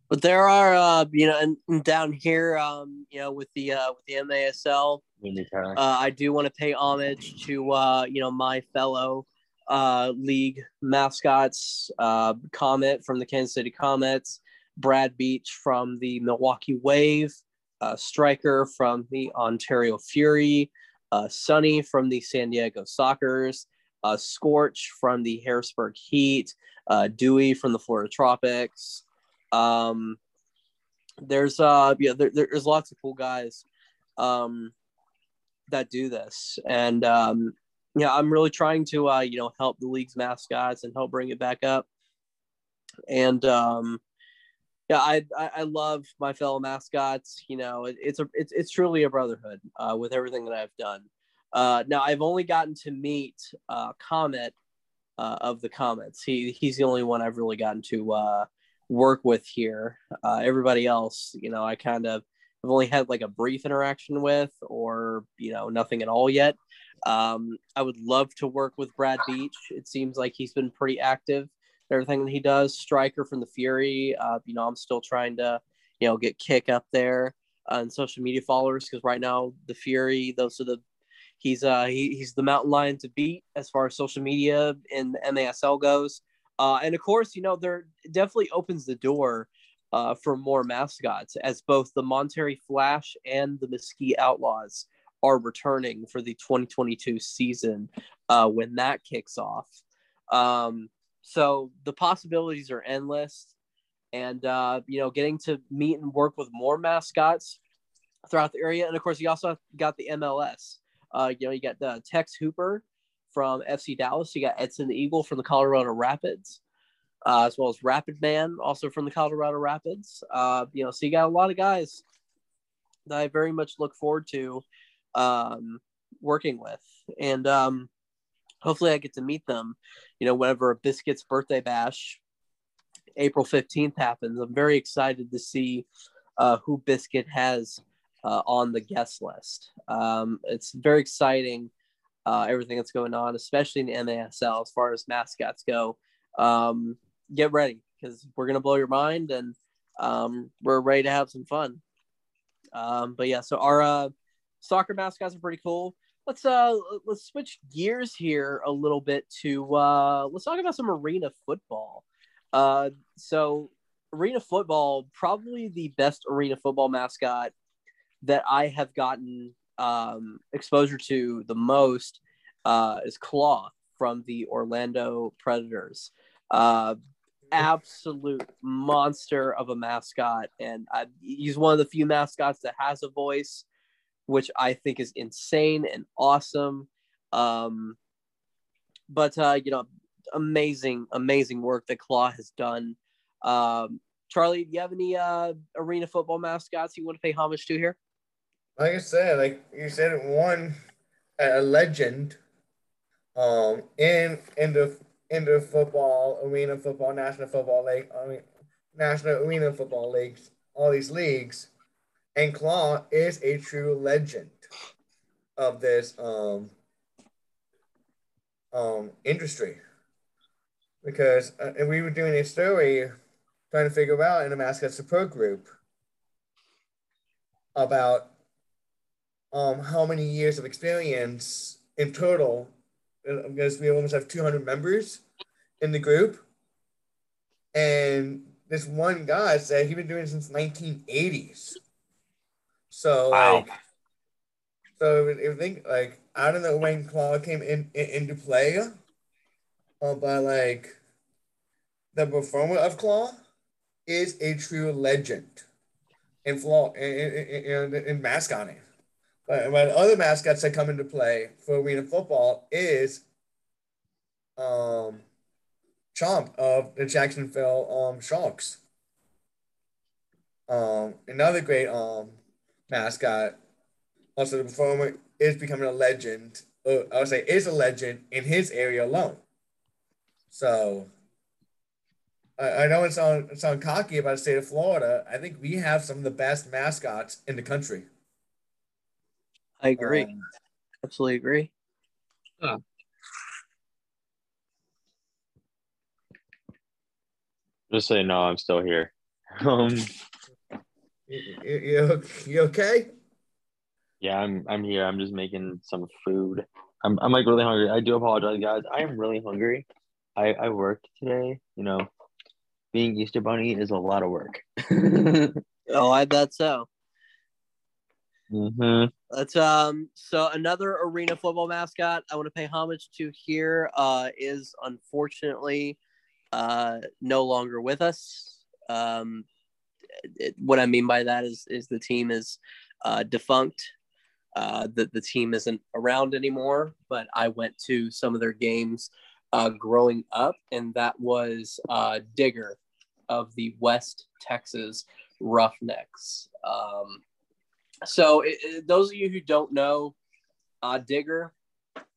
But there are, uh, you know, and, and down here, um, you know, with the uh, with the MASL, We need Charlie. uh, I do want to pay homage to, uh, you know, my fellow uh, league mascots, uh, Comet from the Kansas City Comets, Brad Beach from the Milwaukee Wave, uh, Striker from the Ontario Fury, uh, Sonny from the San Diego Sockers, uh, Scorch from the Harrisburg Heat, uh, Dewey from the Florida Tropics. Um, there's uh yeah there, there's lots of cool guys um that do this. And um yeah i'm really trying to uh you know help the league's mascots and help bring it back up. And um yeah i i, I love my fellow mascots you know it, it's a it's, it's truly a brotherhood uh with everything that i've done. Uh now i've only gotten to meet uh comet uh, of the comets. He he's the only one i've really gotten to uh work with here. Uh, everybody else, you know, I kind of have only had like a brief interaction with, or you know, nothing at all yet. Um, I would love to work with Brad Beach. It seems like he's been pretty active. in Everything that he does, striker from the Fury. Uh, you know, I'm still trying to, you know, get kick up there. and social media followers because right now the Fury, those are the he's uh he, he's the mountain lion to beat as far as social media and MASL goes. Uh, and of course, you know, there definitely opens the door uh, for more mascots as both the Monterrey Flash and the Mesquite Outlaws are returning for the 2022 season uh, when that kicks off. Um, so the possibilities are endless. And, uh, you know, getting to meet and work with more mascots throughout the area. And of course, you also got the MLS. Uh, you know, you got the Tex Hooper from FC Dallas. You got Edson Eagle from the Colorado Rapids, uh, as well as Rapid Man, also from the Colorado Rapids. Uh, you know, so you got a lot of guys that I very much look forward to um, working with. And um, hopefully I get to meet them, you know, whenever Biscuit's birthday bash, April 15th happens. I'm very excited to see uh, who Biscuit has uh, on the guest list. Um, it's very exciting, uh, everything that's going on, especially in the MASL as far as mascots go. Um, get ready because we're going to blow your mind and um, we're ready to have some fun. Um, but yeah, so our uh, soccer mascots are pretty cool let's uh let's switch gears here a little bit to uh let's talk about some arena football. Uh so arena football probably the best arena football mascot that I have gotten um exposure to the most uh is Claw from the Orlando Predators. Uh absolute monster of a mascot and I, he's one of the few mascots that has a voice which I think is insane and awesome. Um, but uh, you know, amazing, amazing work that Claw has done. Um, Charlie, do you have any uh, arena football mascots you want to pay homage to here? Like I said, like you said, one a legend, um, in in the in the football arena, football, national football league, I mean, national arena football leagues, all these leagues and Claw is a true legend of this um, um, industry. Because uh, we were doing a story trying to figure out in a mascot support group about um, how many years of experience in total, because we almost have 200 members in the group. And this one guy said he'd been doing it since 1980s. So wow. like, so if you think like I don't know when Claw came in, in into play, uh, but like the performer of Claw is a true legend in flaw and in, in, in mascoting. But, but other mascots that come into play for arena football is um Chomp of the Jacksonville um Sharks. Um, another great um mascot, also the performer, is becoming a legend. Uh, I would say is a legend in his area alone. So I, I know it sounds it sound cocky about the state of Florida. I think we have some of the best mascots in the country. I agree. Um, Absolutely agree. Huh. Just say no, I'm still here. Um, you, you, you okay? Yeah, I'm I'm here. I'm just making some food. I'm I'm like really hungry. I do apologize, guys. I am really hungry. I I worked today. You know, being Easter Bunny is a lot of work. oh, I bet so. Mm-hmm. That's um. So another arena football mascot I want to pay homage to here uh, is unfortunately uh, no longer with us. Um, it, what I mean by that is is the team is uh, defunct. Uh, the the team isn't around anymore. But I went to some of their games uh, growing up, and that was uh, Digger of the West Texas Roughnecks. Um, so it, it, those of you who don't know uh, Digger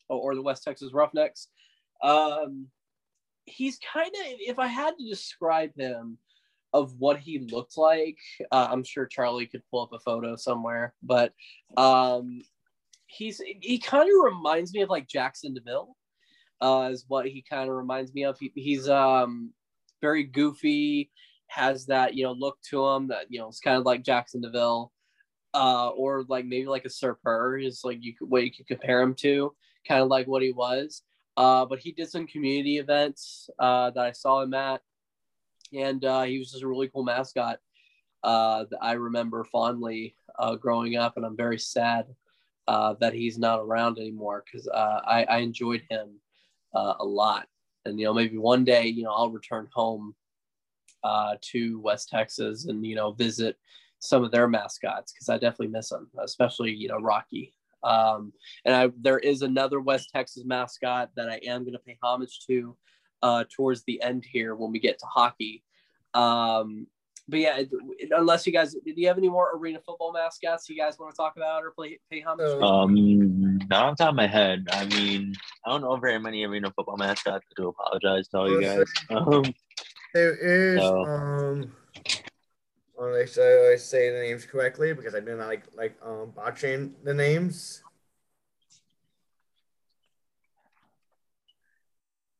or, or, the West Texas Roughnecks, um, he's kind of if I had to describe him of what he looked like. Uh, I'm sure Charlie could pull up a photo somewhere, but um, he's he kind of reminds me of like Jaxson de Ville, uh, is what he kind of reminds me of. He, he's um, very goofy, has that you know look to him that you know it's kind of like Jaxson de Ville. Uh, or like maybe like a surfer is like you could what you could compare him to, kind of like what he was. Uh, but he did some community events uh, that I saw him at, and uh, he was just a really cool mascot uh, that I remember fondly uh, growing up, and I'm very sad uh, that he's not around anymore because uh, I, I enjoyed him uh, a lot. And you know, maybe one day, you know, I'll return home uh, to West Texas and you know visit some of their mascots because I definitely miss them, especially you know Rocky. Um, and I, there is another West Texas mascot that I am going to pay homage to uh, towards the end here when we get to hockey. Um, but yeah, unless you guys, do you have any more arena football mascots you guys want to talk about or play, pay homage? to? Um, not on top of my head. I mean, I don't know very many arena football mascots. I do apologize to all you guys. Um, There is So- um. I want to make sure I say the names correctly because I do not like like um botching the names.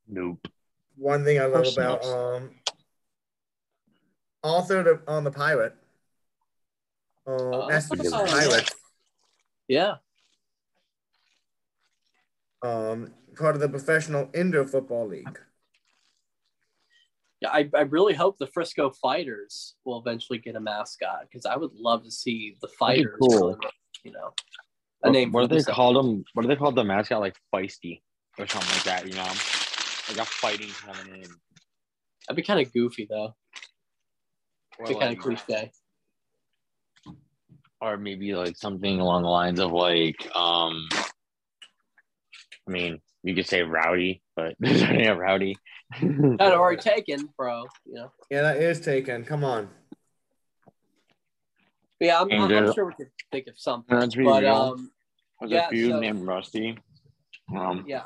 nope. One thing I love course about not. um author the, on the pirate. Um, Oh. Massachusetts Oh, yeah. Yeah. Um, part of the professional indoor football league. Yeah, I, I really hope the Frisco Fighters will eventually get a mascot because I would love to see the Fighters. cool. You know, a What, name. what do they themselves. call them? What do they call the mascot? Like feisty or something like that. You know, like a fighting coming in. That'd be kind of goofy though. Or, kind of cliche. or maybe like something along the lines of like, um, I mean, you could say rowdy, but yeah, rowdy. Kind of already taken, bro. You know. Yeah, that is taken. Come on. But yeah, I'm, And I'm, I'm sure we could think of something. Let's But real. um, There's yeah, a few so- named Rusty. Um, yeah.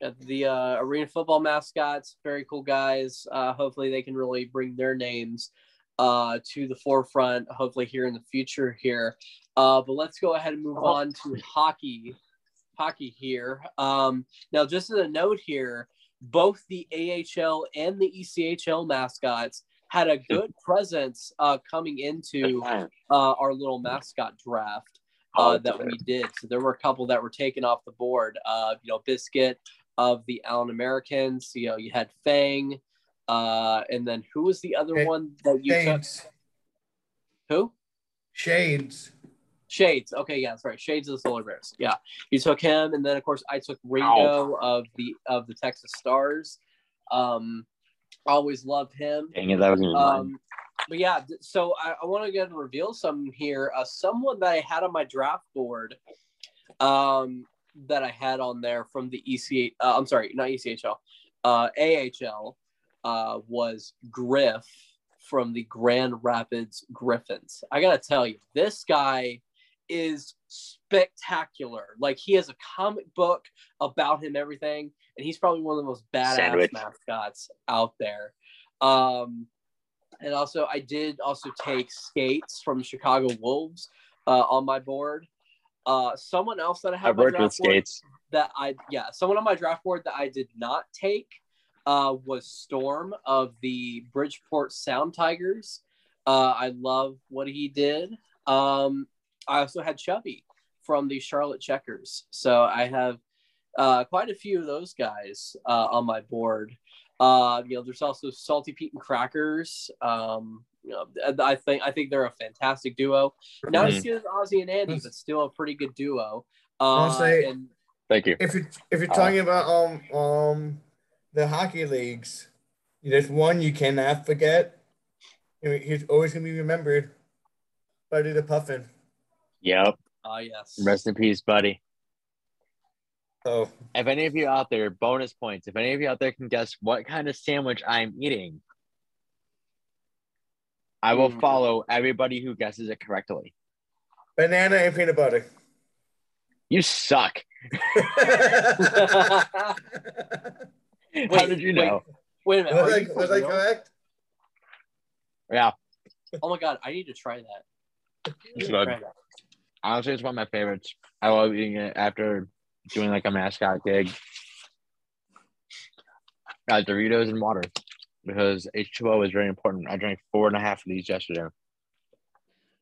Yeah, the uh, arena football mascots, very cool guys. Uh, hopefully, they can really bring their names uh, to the forefront. Hopefully, here in the future here. Uh, but let's go ahead and move on to hockey. Hockey here. Um, now, just as a note here, both the AHL and the ECHL mascots had a good presence uh, coming into uh, our little mascot draft uh, that we did. So there were a couple that were taken off the board. Uh, you know, Biscuit of the Allen Americans. You know, you had Fang, uh, and then who was the other Sh- one that you took? Who? Shades. Shades. Okay, yeah, that's right. Shades of the Solar Bears. Yeah, you took him, and then of course I took Ringo of the of the Texas Stars. Um, always loved him. Dang it, that wasn't even mine. Um, but yeah, so I, I want to go and reveal some here. Uh, someone that I had on my draft board, um, that I had on there from the ECH. Uh, I'm sorry, not ECHL, uh, AHL, uh, was Griff from the Grand Rapids Griffins. I gotta tell you, this guy is spectacular. Like he has a comic book about him, everything, and he's probably one of the most badass Sandwich. mascots out there. Um, and also, I did also take skates from Chicago Wolves uh, on my board. Uh, someone else that I have I've worked with draft board skates. that I yeah, someone on my draft board that I did not take uh, was Storm of the Bridgeport Sound Tigers. Uh, I love what he did. Um, I also had Chubby from the Charlotte Checkers, so I have uh, quite a few of those guys uh, on my board. Uh, you know, there's also Salty Pete and Crackers. Um, you know, I think I think they're a fantastic duo. Not as Mhm. good as Ozzie and Andy, but still a pretty good duo. I'll Uh, say- and Thank you. If you if you're Uh, talking about um um the hockey leagues, there's one you cannot forget. He's always gonna be remembered. Buddy the Puffin. Yep. Ah, yes. Rest in peace, buddy. So If any of you out there, bonus points. If any of you out there can guess what kind of sandwich I'm eating, I will Mm. follow everybody who guesses it correctly. banana and peanut butter. You suck. How did you wait. know? Wait a minute. was I, was I correct? Yeah, Oh my god, I need to try that. It's good. try that. honestly, it's one of my favorites. I love eating it after doing like a mascot gig. Got Doritos and water. because H2O is very important. I drank four and a half of these yesterday.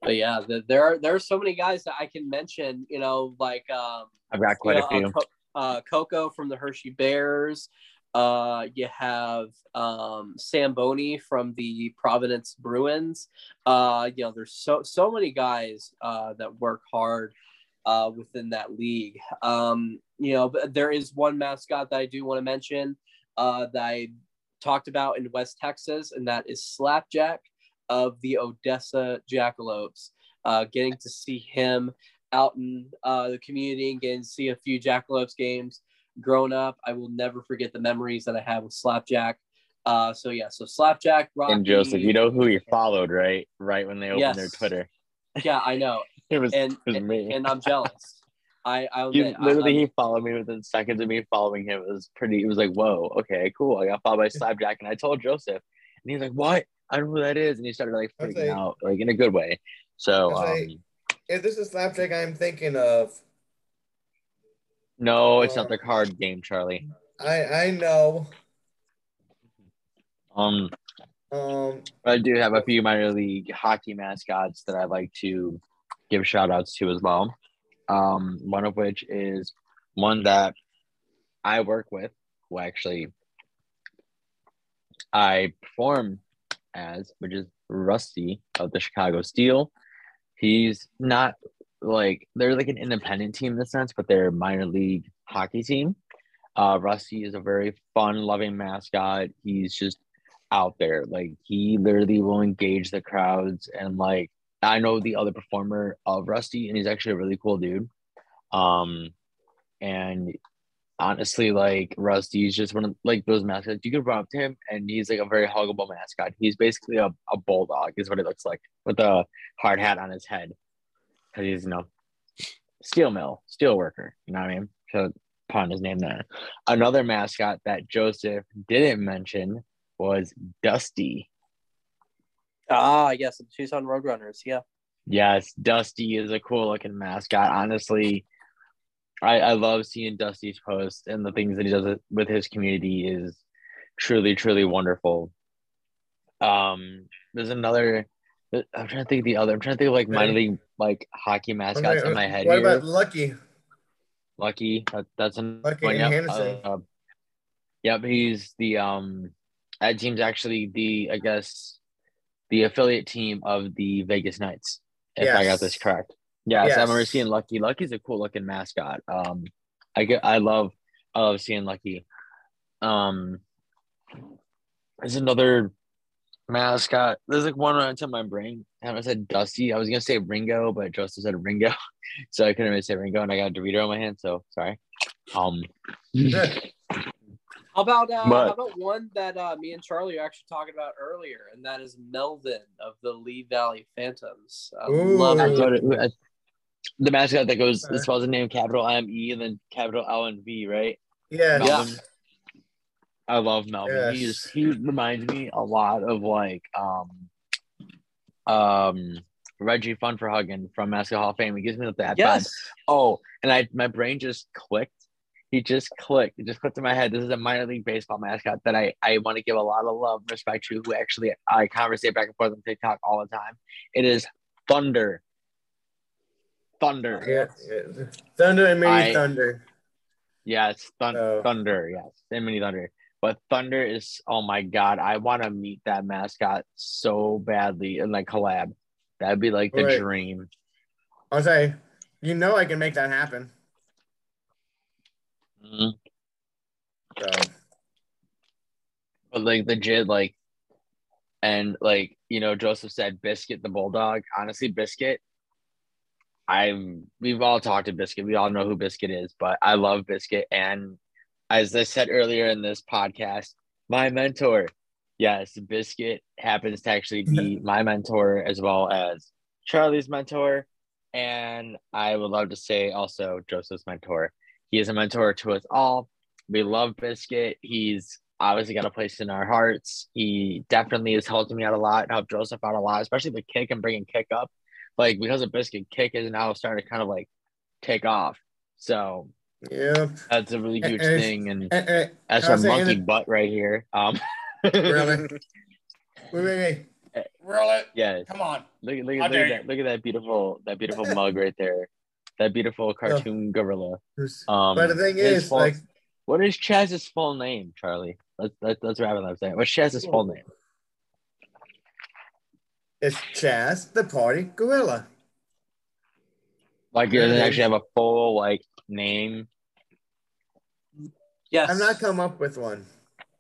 But yeah, the, there are there are so many guys that I can mention. You know, like um, I've got quite you a know, few. uh, uh, Coco from the Hershey Bears. Uh, you have um, Samboni from the Providence Bruins. Uh, you know, there's so so many guys uh, that work hard uh, within that league. Um, you know, but there is one mascot that I do want to mention uh, that I talked about in West Texas, and that is Slapjack of the Odessa Jackalopes. Uh, getting to see him out in uh, the community and getting to see a few Jackalopes games growing up. I will never forget the memories that I have with Slapjack. Uh, so yeah, so Slapjack, Rocky, And Joseph, you know who he followed, right? Right when they opened Yes. their Twitter. Yeah, I know, It was, and it was and, me. and I'm jealous. I I He, literally, I'm- he followed me within seconds of me following him. It was pretty. It was like, whoa, okay, cool. I got followed by Slapjack, and I told Joseph, and he's like, "What? I don't know who that is." And he started like freaking like- out, like in a good way. So, I was like- um, If this is Slapjack I'm thinking of, no, it's not the card game, Charlie. I I know. Um, Um, I do have a few minor league hockey mascots that I'd like to give shout outs to as well. Um, one of which is one that I work with, who actually I perform as, which is Rusty of the Chicago Steel. He's not like they're like an independent team in the sense, but they're a minor league hockey team. Uh, Rusty is a very fun, loving mascot. He's just out there. Like he literally will engage the crowds and like I know the other performer of Rusty and he's actually a really cool dude. Um and honestly like Rusty's just one of like those mascots you can run up to him and he's like a very huggable mascot. He's basically a, a bulldog is what it looks like with a hard hat on his head. Cause he's you know steel mill, steel worker, you know what I mean? So pun his name there. Another mascot that Joseph didn't mention was Dusty. ah yes, the Tucson Roadrunners. Yeah, Yes, Dusty is a cool looking mascot. Honestly, I, I love seeing Dusty's posts and the things that he does with his community is truly, truly wonderful. Um, there's another. I'm trying to think of the other. I'm trying to think of like minor league like hockey mascots in my head What here. about Lucky? Lucky, that, that's an Lucky one, and yep, Henderson. uh, yep, he's the um that team's actually the I guess the affiliate team of the Vegas Knights. If I got this correct. Yeah, so I remember seeing Lucky. Lucky's a cool looking mascot. Um I get I love I love seeing Lucky. Um there's another mascot. There's like one right to my brain. I haven't said Dusty. I was gonna say Ringo, but Joseph said Ringo. So I couldn't really say Ringo and I got a Dorito in my hand, so sorry. Um How about uh, But- how about one that uh, me and Charlie are actually talking about earlier, and that is Melvin of the Lehigh Valley Phantoms. I Ooh. love I it. it- the mascot that goes Okay. it spells the name capital M E and then capital L and V, right? Yes. Yeah. Melvin. I love Melvin. He Yes. is he reminds me a lot of like um um Reggie Fun for Hugging from Mascot Hall of Fame. He gives me that vibe. Yes. Oh, and I my brain just clicked. He just clicked. It just clicked in my head. This is a minor league baseball mascot that I, I want to give a lot of love and respect to who actually I conversate back and forth on TikTok all the time. It is Thunder. Thunder. Yeah, yeah. Thunder and Mini Thunder. Yes, thun- Oh. Thunder. Yes, and mini Thunder. But Thunder is oh my god, I want to meet that mascot so badly and like collab. That'd be like the Right. dream. I'll say, you know, I can make that happen. Mhm. So But like legit, like, and like you know, Joseph said, Biscuit the bulldog. Honestly, Biscuit. I'm. We've all talked to Biscuit. We all know who Biscuit is, but I love Biscuit. And as I said earlier in this podcast, my mentor. Yes, Biscuit happens to actually be my mentor as well as Charlie's mentor, and I would love to say also Joseph's mentor. He is a mentor to us all. We love Biscuit. He's obviously got a place in our hearts. He definitely has helped me out a lot, helped Joseph out a lot, especially the kick and bringing kick up. Like because of Biscuit, kick is now starting to kind of like take off. So yeah, that's a really huge And- thing. And and, and, that's our monkey butt right here. Um, Really? Wait, wait, wait. Roll it. Yeah. Come on. Look, look, How look at that! Look at that beautiful, that beautiful mug right there. That beautiful cartoon gorilla. Um, but the thing is, full- like, what is Chaz's full name, Charlie? Let's let's, let's wrap it up. There. What's Chaz's full name? it's Chaz, the party gorilla. Like, he doesn't actually have a full like name. Yes, I'm not come up with one.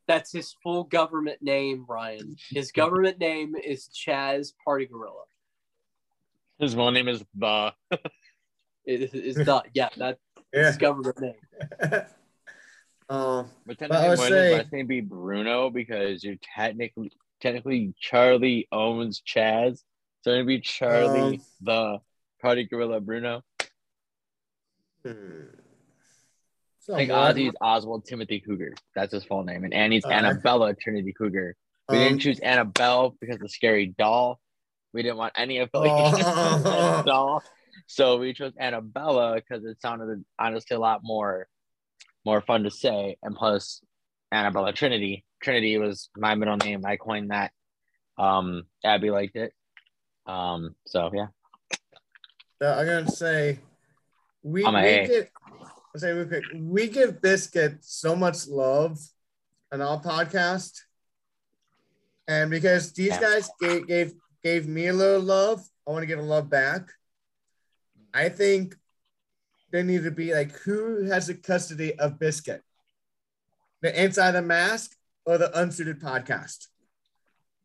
that's his full government name, Ryan. His government name is Chaz Party Gorilla. His full name is the. It is not, yeah, that's Yeah. his government name. um, But I technically, would wouldn't say- his last name be Bruno because you're technically technically Charlie owns Chaz, so it'd be Charlie Um, the Party Gorilla Bruno. Hmm. Like. Ozzie's Oswald Timothy Cougar. That's his full name, and Annie's Alright. Annabella Trinity Cougar. We Um, didn't choose Annabelle because of the scary doll. We didn't want any affiliation with Oh. that doll, so we chose Annabella because it sounded honestly a lot more, more fun to say. And plus, Annabella Trinity. Trinity was my middle name. I coined that. Um, Abby liked it. Um, so yeah, Uh, I'm gonna say we, I'm a we A. get I'll say real quick, we give Biscuit so much love on our podcast. And because these guys gave, gave gave me a little love, I want to give them love back. I think there need to be like who has the custody of Biscuit? The inside the mask or the unsuited podcast?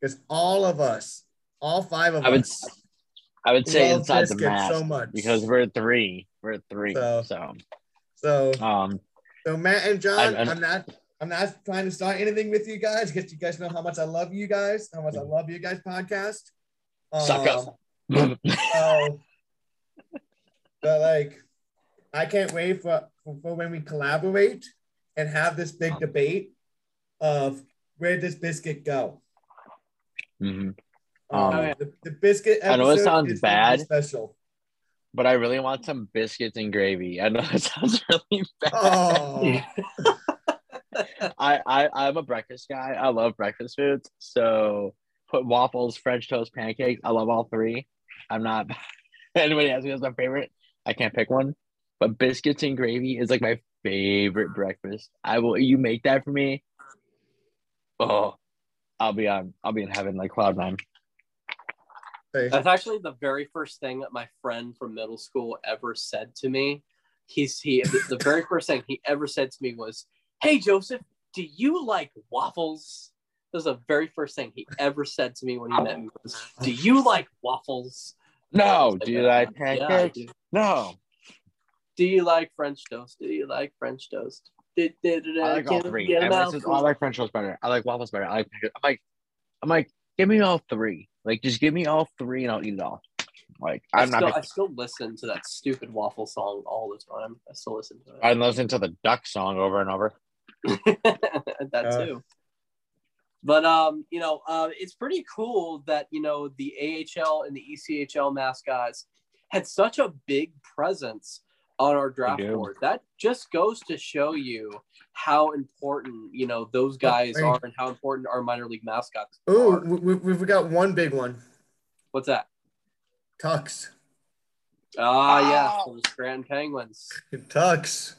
Because all of us, all five of I would, us, I would say inside the mask so much because we're three. We're three. So- so so um, So Matt and John, I'm- I'm, I'm- not I'm not trying to start anything with you guys because you guys know how much I love you guys, how much I love you guys podcast. Suck up. Um, so, but like, I can't wait for, for, for when we collaborate and have this big debate of where does biscuit go. Mm-hmm. Um, Um, Oh, the, the biscuit. I know it sounds is gonna be bad. Special. But I really want some biscuits and gravy. I know that sounds really bad. Oh, I, I I'm a breakfast guy. I love breakfast foods. So put waffles, French toast, pancakes. I love all three. I'm not. Anybody asks me what's my favorite? I can't pick one. But biscuits and gravy is like my favorite breakfast. I will. You make that for me. Oh, I'll be on. I'll be in heaven like cloud nine. Say, That's actually the very first thing that my friend from middle school ever said to me. He's he the very first thing he ever said to me was, "Hey Joseph, do you like waffles?" That was the very first thing he ever said to me when he met me. Was, do you like waffles? No, I do you like "Yeah, pancakes? do." No, Do you like French toast? Do you like French toast? Did, did, did, I like all three. get a Everyone says, "Oh, I like French toast better. I like waffles better. I like." I'm like, I'm like, give me all three. Like, just give me all three, and I'll eat it all. Like, I I'm still, not. I still listen to that stupid waffle song all the time. I still listen to it. I listen to the duck song over and over. that Uh, too. But um, you know, uh, it's pretty cool that you know the AHL and the ECHL mascots had such a big presence on our draft board. That just goes to show you how important you know those guys hey. are and how important our minor league mascots Oh, we, we, we've got one big one. What's that? Tux. Ah, yeah, Oh. for the Scranton Penguins. Tux.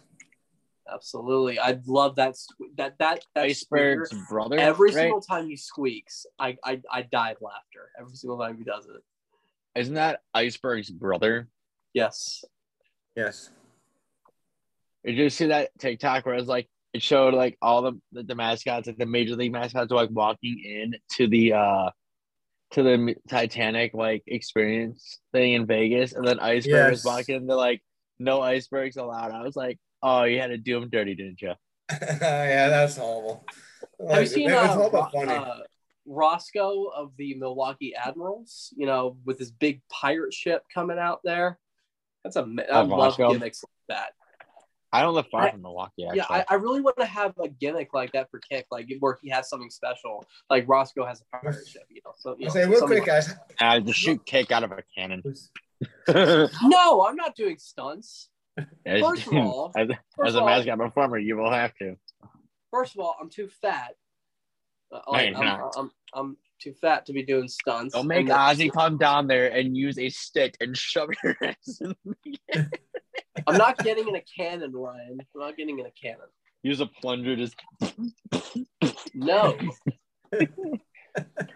Absolutely, I love that. That that that Iceburgh's squeaker. brother. Every right? single time he squeaks, I, I I die of laughter. Every single time he does it. Isn't that Iceburgh's brother? Yes. Yes. Did you see that TikTok where it's like it showed like all the the, the mascots, like the major league mascots, were like walking in to the uh to the Titanic like experience thing in Vegas, and then Iceburgh was Yes. walking. They're like, "No icebergs allowed." I was like, "Oh, you had to do them dirty, didn't you?" yeah, that's horrible. Have you seen it uh, all Ro- but funny. uh, Roscoe of the Milwaukee Admirals? You know, with his big pirate ship coming out there. That's a I Oh, love Roscoe? gimmicks like that. I don't live far I- from Milwaukee. Actually, Yeah, I, I really want to have a gimmick like that for Kick, like where he has something special, like Roscoe has a partnership. You know, so you know, say real something quick, like- guys. I just shoot cake out of a cannon. No, I'm not doing stunts. as, First of all- as, First as of a all, mascot performer, you will have to. First of all, I'm too fat. Uh, like, No, I'm, not. I'm, I'm too fat to be doing stunts. Don't make And then- Ozzie come down there and use a stick and shove your ass in the I'm not getting in a cannon, Ryan. I'm not getting in a cannon. Use a plunger just No.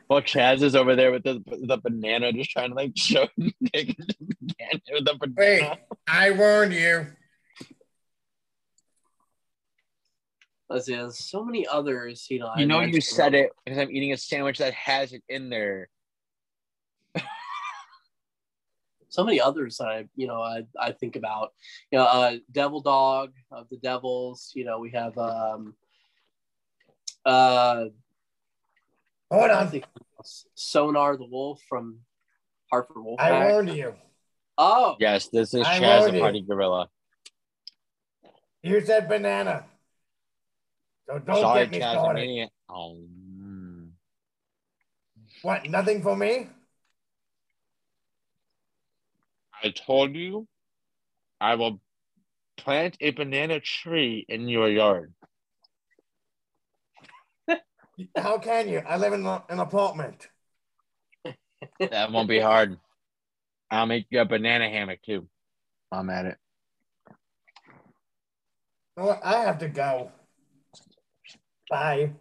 well, Chaz is over there with the, the banana just trying to like shove dick into the banana with the Wait, banana. I warned you. Let's see. There's so many others. You know. You know you mentioned. said it because I'm eating a sandwich that has it in there. So many others. I you know I I think about. You know, uh, Devil Dog of the Devils. You know, we have um. Uh, Hold I on. think Sonar the Wolf from Hartford Wolf. I warned you. Oh, Yes, this is I Chaz warned the you. Party Gorilla. Here's that banana. So don't Sorry, get me Chaz, started. eating. Oh, mm. What? Nothing for me? I told you I will plant a banana tree in your yard. How can you? I live in a- an apartment. That won't be hard. I'll make you a banana hammock too. I'm at it. You know what? I have to go. Bye.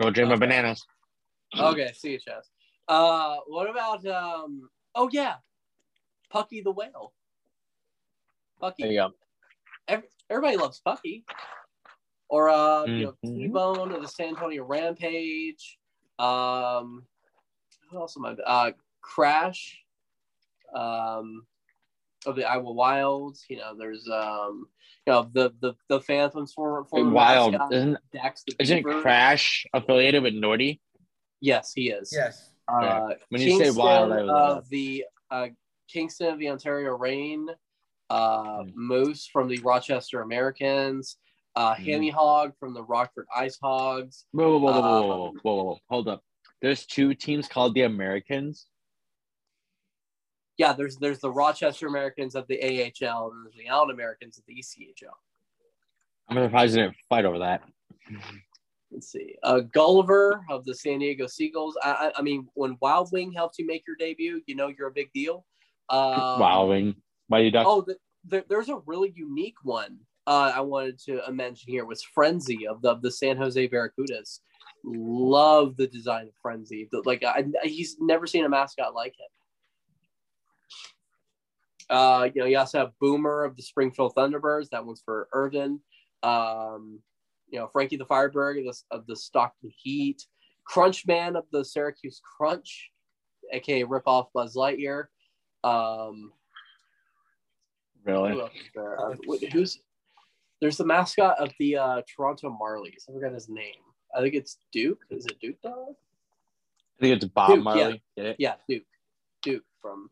Go dream of Okay. bananas. okay. See you, Chaz. Uh, what about um? Oh yeah, Pucky the whale. Pucky. There you go. Every, everybody loves Pucky. Or uh, you know, Mhm. T-Bone of the San Antonio Rampage. Um, who else am I? Uh, Crash. Um, of the Iowa Wilds. You know, there's um, you know, the the the Phantoms former former Wild. mascot, Isn't Dax the isn't Beaver. Crash affiliated with Nordy? Yes, he is. Yes. Uh, When you say wild, I was of the uh, Kingston of the Ontario Reign, uh, Mm. Moose from the Rochester Americans, uh, Mm. Hammy Hog from the Rockford Ice Hogs. Whoa, whoa, whoa, whoa, whoa, whoa, Um, whoa, whoa, whoa. Hold up. There's two teams called the Americans. Yeah, there's there's the Rochester Americans of the AHL and there's the Allen Americans of the ECHL. I'm surprised they didn't fight over that. Let's see, uh, Gulliver of the San Diego Seagulls. I, I, I mean, when Wild Wing helps you make your debut, you know you're a big deal. Um, Wowing. Mighty Ducks. Oh, the, the, there's a really unique one uh, I wanted to mention here was Frenzy of the, of the San Jose Barracudas. Love the design of Frenzy. The- like I, he's never seen a mascot like him. Uh, you know, you also have Boomer of the Springfield Thunderbirds. That one's for Irvin. Um, you know, Frankie the Firebird of the, of the Stockton Heat. Crunchman of the Syracuse Crunch, aka ripoff Buzz Lightyear. Um, really? who there? Uh, who's there's the mascot of the uh, Toronto Marlies. I forgot his name. I think it's Duke. Is it Duke though? I think it's Bob Duke, Marley. It? Yeah, Duke. Duke from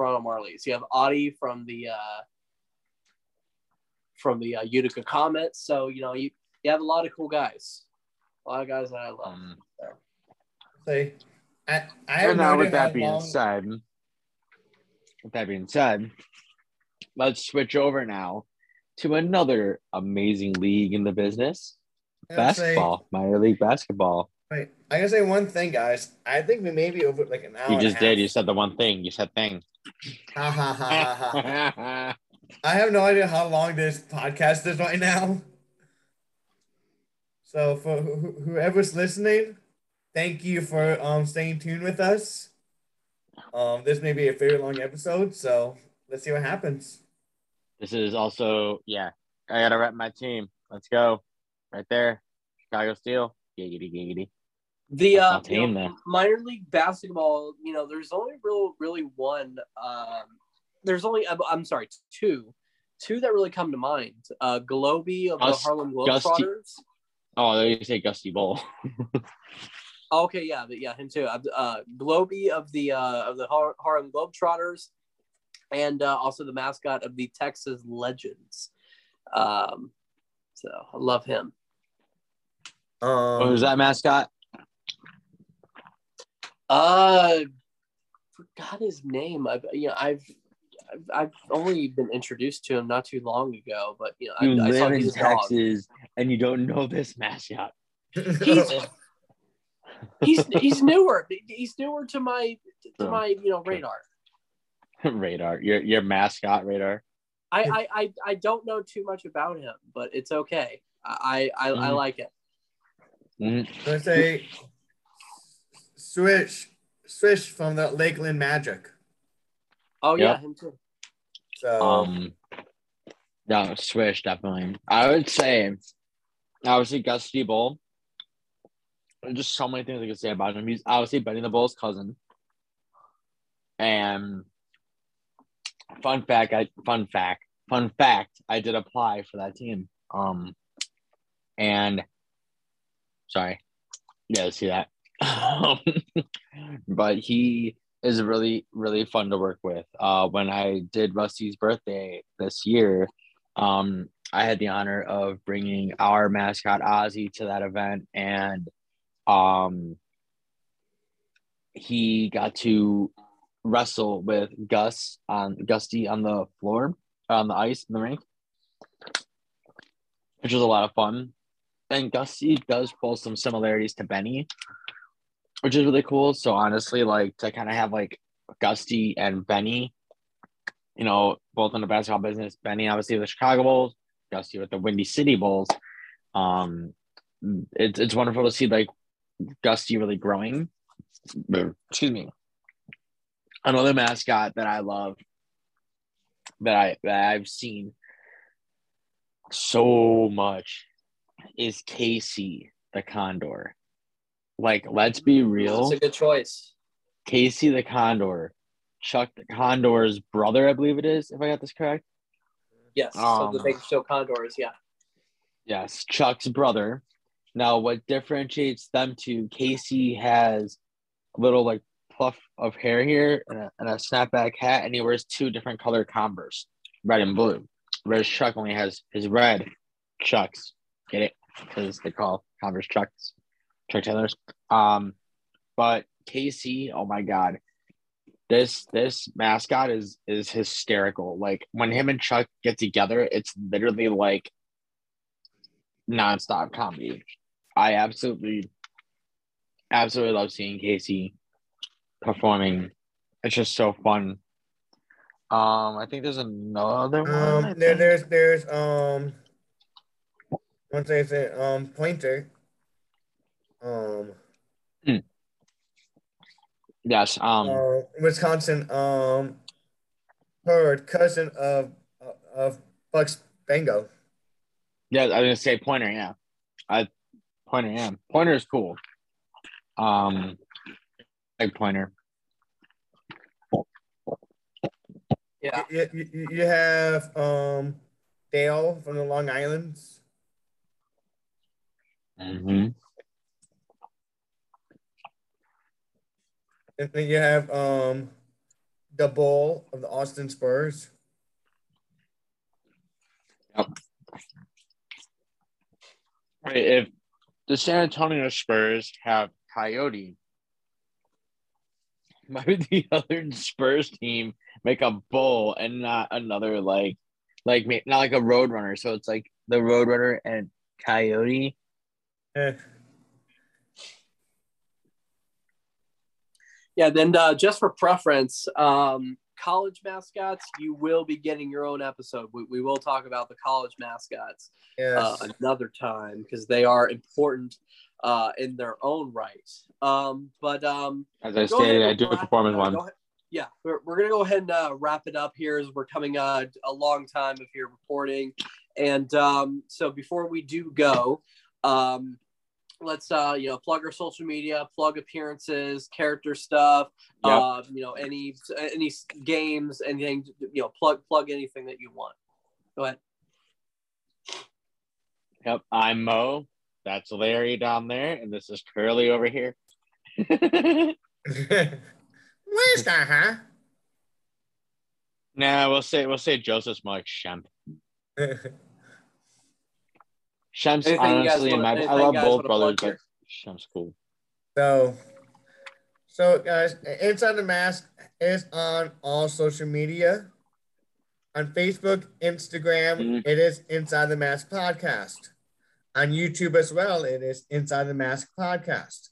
Toronto Marlies. You have Audie from the uh, from the uh, Utica Comets. So you know you you have a lot of cool guys. A lot of guys that I love. Um, See, I, I have and now, with that being long- said, with that being said, let's switch over now to another amazing league in the business I gotta say- basketball, minor league basketball. Wait, I gotta say one thing, guys. I think we may be over like an hour. You and a just did. You said the one thing. You said thing. Ha, ha, ha. I have no idea how long this podcast is right now. So for wh- whoever's listening, thank you for um staying tuned with us. Um, this may be a very long episode, so let's see what happens. This is also yeah. I gotta rep my team. Let's go. Right there, Chicago Steel. Giggity giggity. The uh, team you know, minor league basketball, you know, there's only real, really one. Um, there's only, I'm, I'm sorry, two, two that really come to mind. Uh, Globie of the Gus- Harlem Gusty. Globetrotters. Oh, there you say Gusty Bull. Okay, yeah, but yeah, him too. Uh, uh, Globie of the uh, of the Har- Harlem Globetrotters, and uh, also the mascot of the Texas Legends. Um, so I love him. Um, What was that mascot? Uh, forgot his name. I've you know I've. I've, I've only been introduced to him not too long ago, but you know You I, I saw live in he's a dog. Texas and you don't know this mascot. He's he's he's newer. He's newer to my to Oh, my you know radar. radar. Your your mascot radar. I, I I I don't know too much about him, but it's okay. I I, I Mhm. like it. Mhm. Let's say Swish, Swish from the Lakeland Magic. Oh yeah, Yep. him too. So Um, no, Swish definitely. I would say, obviously, Gusty Bull. There's just so many things I could say about him. He's obviously Benny the Bull's cousin. And fun fact, I fun fact, fun fact, I did apply for that team. Um, and sorry, yeah, see that. but he is really really fun to work with. Uh, when I did Rusty's birthday this year, um, I had the honor of bringing our mascot Ozzie to that event, and um, he got to wrestle with Gus on Gusty on the floor on the ice in the rink, which was a lot of fun. And Gusty does pull some similarities to Benny, which is really cool. So honestly, like to kind of have like Gusty and Benny, you know, both in the basketball business. Benny obviously with the Chicago Bulls, Gusty with the Windy City Bulls. Um, it's it's wonderful to see like Gusty really growing. Excuse me. Another mascot that I love that I that I've seen so much is Casey the Condor. Like, let's be real. It's a good choice. Casey the Condor, Chuck the Condor's brother, I believe it is, if I got this correct. Yes. so Um, the Bakersfield Condors, yeah. Yes, Chuck's brother. Now, what differentiates them two, Casey has a little like fluff of hair here and a, and a snapback hat, and he wears two different color Converse, red and blue. Whereas Chuck only has his red Chucks. Get it? Because they call Converse Chucks, Chuck Taylors. Um, but Casey, oh my god, this this mascot is is hysterical. Like when him and Chuck get together, it's literally like nonstop comedy. I absolutely, absolutely love seeing Casey performing. It's just so fun. Um, I think there's another one. Um, there, there's there's um, once I say um Pointer. Um, yes. Um, uh, Wisconsin um, Herd cousin of of Bucks Bango. yeah, I was gonna say Pointer. Yeah, I Pointer. Yeah, Pointer is cool. Um, like Pointer. Yeah. You, you, you have um Dale from the Long Islands. Mm-hmm. And then you have um the Bull of the Austin Spurs. Yep. Right, if the San Antonio Spurs have Coyote, why would the other Spurs team make a bull and not another like, like not like a Roadrunner? So it's like the Roadrunner and Coyote. Eh, Yeah, then uh, just for preference, um, college mascots, you will be getting your own episode. We, we will talk about the college mascots uh, another time because they are important uh, in their own right. Um, but um, As I go stated, I do a performance uh, one. Yeah, we're, we're gonna go ahead and uh, wrap it up here as we're coming uh, a long time of here reporting. and um, so before we do go, um, let's uh, you know plug our social media, plug appearances, character stuff, Yep. uh, you know any any games, anything you know plug plug anything that you want. Go ahead. Yep, I'm Moe. That's Larry down there, and this is Curly over here. Where's that, huh? nah, we'll say we'll say Joseph's more like Shemp. Shemp's Anything honestly, in my, I love both brothers, plug but Shemp's cool. so, so guys, Inside the Mask is on all social media. On Facebook, Instagram, Mhm. it is Inside the Mask Podcast. On YouTube as well, it is Inside the Mask Podcast.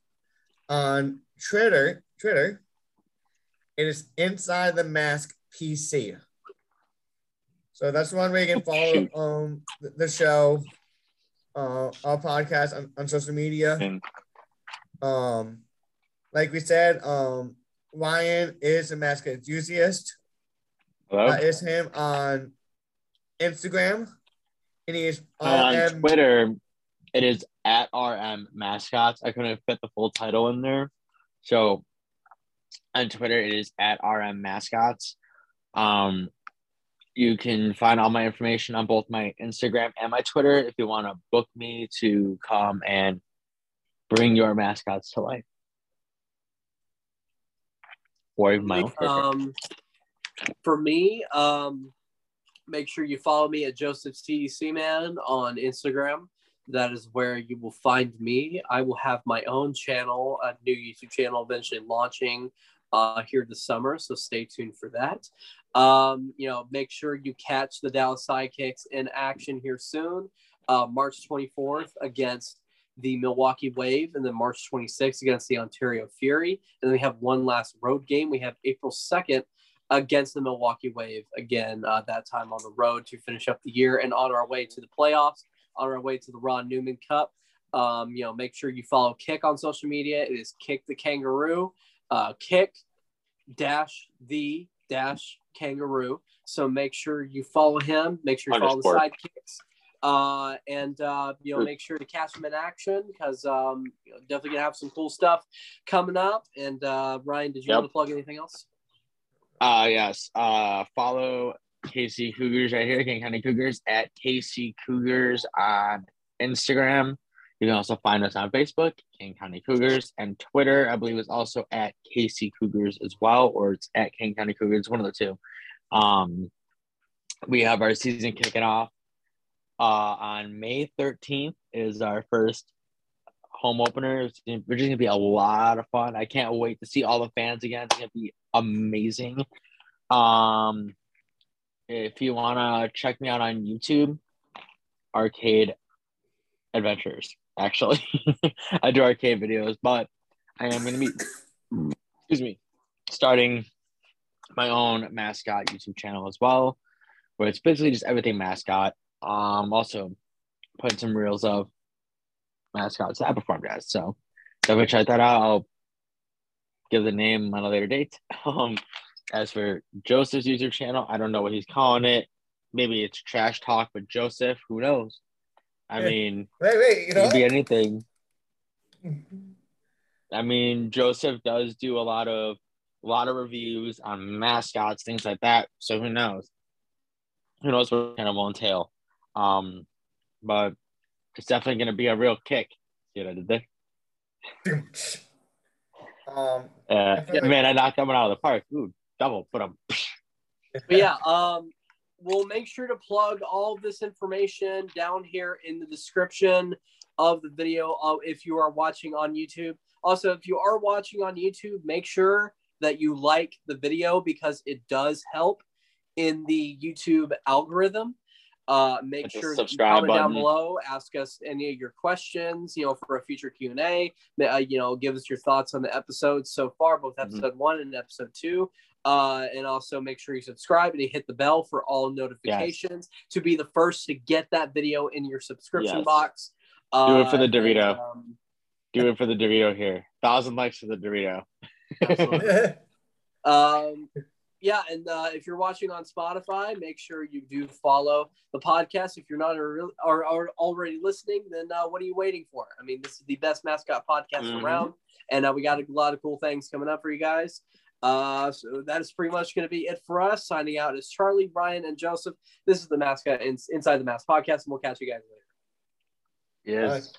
on Twitter, Twitter, it is Inside the Mask PC. So that's one way you can follow um the, the show, uh, our podcast on, on social media. And Um, like we said, um, Ryan is a mask enthusiast. hello? That is him on Instagram, and he is on RM Twitter, it is at RM mascots. I couldn't fit the full title in there. So on Twitter, it is at RM mascots. Um, you can find all my information on both my Instagram and my Twitter if you want to book me to come and bring your mascots to life. Or even my own. Um, for me, um, make sure you follow me at Joseph CEC Man on Instagram. That is where you will find me. I will have my own channel, a new YouTube channel, eventually launching uh, here this summer. So stay tuned for that. Um, you know, make sure you catch the Dallas Sidekicks in action here soon. Uh, March 24th against the Milwaukee Wave, and then March 26th against the Ontario Fury. And then we have one last road game. We have April 2nd against the Milwaukee Wave again, uh, that time on the road to finish up the year and on our way to the playoffs, on our way to the Ron Newman Cup. Um, you know, make sure you follow Kick on social media. It is Kick the Kangaroo, uh, Kick dash the dash Kangaroo. So make sure you follow him. Make sure you follow the sidekicks. Uh, and uh, you know, make sure to catch them in action because um, you know, definitely gonna have some cool stuff coming up. And uh, Ryan, did you Yep. want to plug anything else? Uh yes. Uh follow KC Cougars right here, King County Cougars at KC Cougars on Instagram. You can also find us on Facebook, King County Cougars, and Twitter, I believe is also at KC Cougars as well, or it's at King County Cougars, one of the two. Um we have our season kicking off uh on May 13th is our first home opener. It's gonna- gonna be a lot of fun. I can't wait to see all the fans again. It's gonna be amazing. Um, if you wanna check me out on YouTube, Arcade Adventures. Actually, I do arcade videos, but I am gonna be, excuse me, starting my own mascot YouTube channel as well, where it's basically just everything mascot. Um, also putting some reels of mascots that I performed as. So definitely check that out. I'll give the name on a later date. Um, as for Joseph's YouTube channel, I don't know what he's calling it. Maybe it's trash talk with Joseph. Who knows? I mean, Wait, wait, you it know could be anything. I mean, Joseph does do a lot of a lot of reviews on mascots, things like that. So who knows? Who knows what kind of will entail? Um, but it's definitely going to be a real kick. See what I did there? um, Uh, feel like- man, I knocked that one out of the park. Ooh, double. Put them. But yeah, um, we'll make sure to plug all of this information down here in the description of the video uh, if you are watching on YouTube. Also, if you are watching on YouTube, make sure that you like the video because it does help in the YouTube algorithm. Uh, make sure that you subscribe comment down below, ask us any of your questions, you know, for a future Q and A. Uh, you know, give us your thoughts on the episodes so far, both Mm-hmm. episode one and episode two. Uh, and also make sure you subscribe and you hit the bell for all notifications to be the first to get that video in your subscription Yes. box. Do it for the and, Dorito. um, Do it for the Dorito here. Thousand likes for the Dorito. Um, yeah, and uh, if you're watching on Spotify, make sure you do follow the podcast. If you're not or, or, or already listening, then uh, what are you waiting for? I mean, this is the best mascot podcast Mhm. around, and uh, we got a lot of cool things coming up for you guys. Uh, so that is pretty much going to be it for us. Signing out is Charlie, Brian, and Joseph. This is the mascot in, inside the mask podcast, and we'll catch you guys later. Yes.